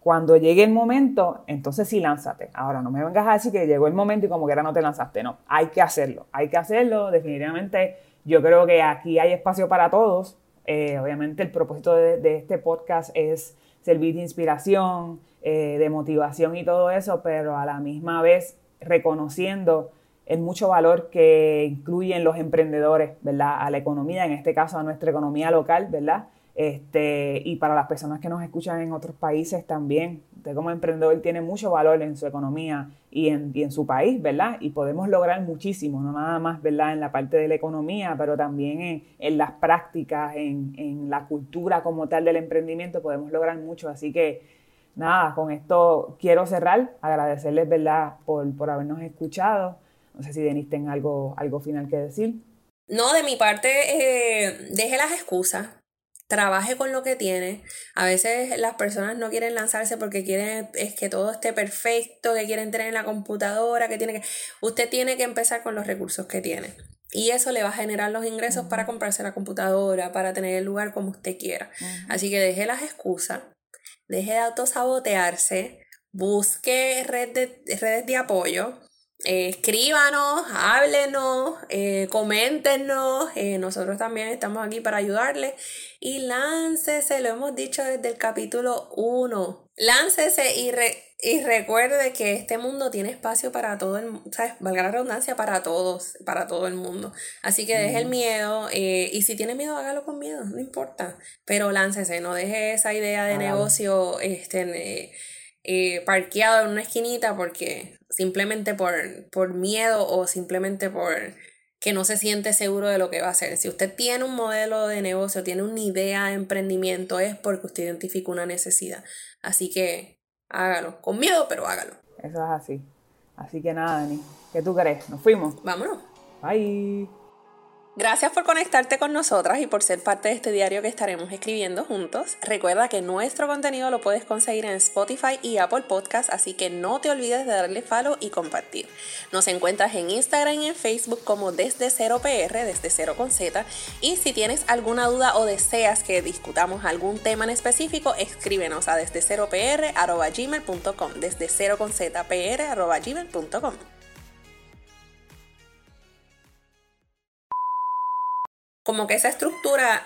Cuando llegue el momento, entonces sí lánzate. Ahora, no me vengas a decir que llegó el momento y como que era no te lanzaste. No, hay que hacerlo. Hay que hacerlo. Definitivamente, yo creo que aquí hay espacio para todos. Eh, obviamente, el propósito de, de este podcast es servir de inspiración, eh, de motivación y todo eso, pero a la misma vez reconociendo el mucho valor que incluyen los emprendedores, ¿verdad? A la economía, en este caso a nuestra economía local, ¿verdad? Este, y para las personas que nos escuchan en otros países también, usted como emprendedor tiene mucho valor en su economía y en, en, su país, ¿verdad? Y podemos lograr muchísimo, no nada más, ¿verdad? En la parte de la economía, pero también en, en las prácticas, en, en, la cultura como tal del emprendimiento, podemos lograr mucho. Así que nada, con esto quiero cerrar, agradecerles, ¿verdad?, por, por habernos escuchado. No sé si Denis tenga algo, algo final que decir. No, de mi parte, eh, deje las excusas, trabaje con lo que tiene. A veces las personas no quieren lanzarse porque quieren es que todo esté perfecto, que quieren tener en la computadora, que tiene que... Usted tiene que empezar con los recursos que tiene. Y eso le va a generar los ingresos para comprarse la computadora, para tener el lugar como usted quiera. Así que deje las excusas, deje de autosabotearse, busque red de, redes de apoyo, eh, escríbanos, háblenos, eh, coméntenos, eh, nosotros también estamos aquí para ayudarle y láncese, lo hemos dicho desde el capítulo 1, láncese y, y recuerde que este mundo tiene espacio para todo el mundo, valga la redundancia, para todos, para todo el mundo. Así que deje el miedo y si tiene miedo, hágalo con miedo, no importa, pero láncese, no deje esa idea de negocio este, parqueado en una esquinita porque simplemente por, por miedo o simplemente por que no se siente seguro de lo que va a hacer. Si usted tiene un modelo de negocio, tiene una idea de emprendimiento, es porque usted identifica una necesidad. Así que hágalo, con miedo, pero hágalo. Eso es así. Así que nada, Dani, ¿qué tú crees? ¿Nos fuimos? Vámonos. Bye. Gracias por conectarte con nosotras y por ser parte de este diario que estaremos escribiendo juntos. Recuerda que nuestro contenido lo puedes conseguir en Spotify y Apple Podcast, así que no te olvides de darle follow y compartir. Nos encuentras en Instagram y en Facebook como desde cero PR, desde cero con Z. Y si tienes alguna duda o deseas que discutamos algún tema en específico, escríbenos a desde cero PR gmail.com, desde cero con Z PR gmail.com. como que esa estructura.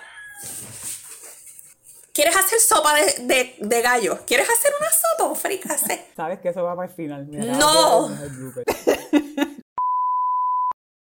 ¿Quieres hacer sopa de, de, gallo? ¿Quieres hacer una sopa o fricase? Sabes que eso va para el final. no. <laughs>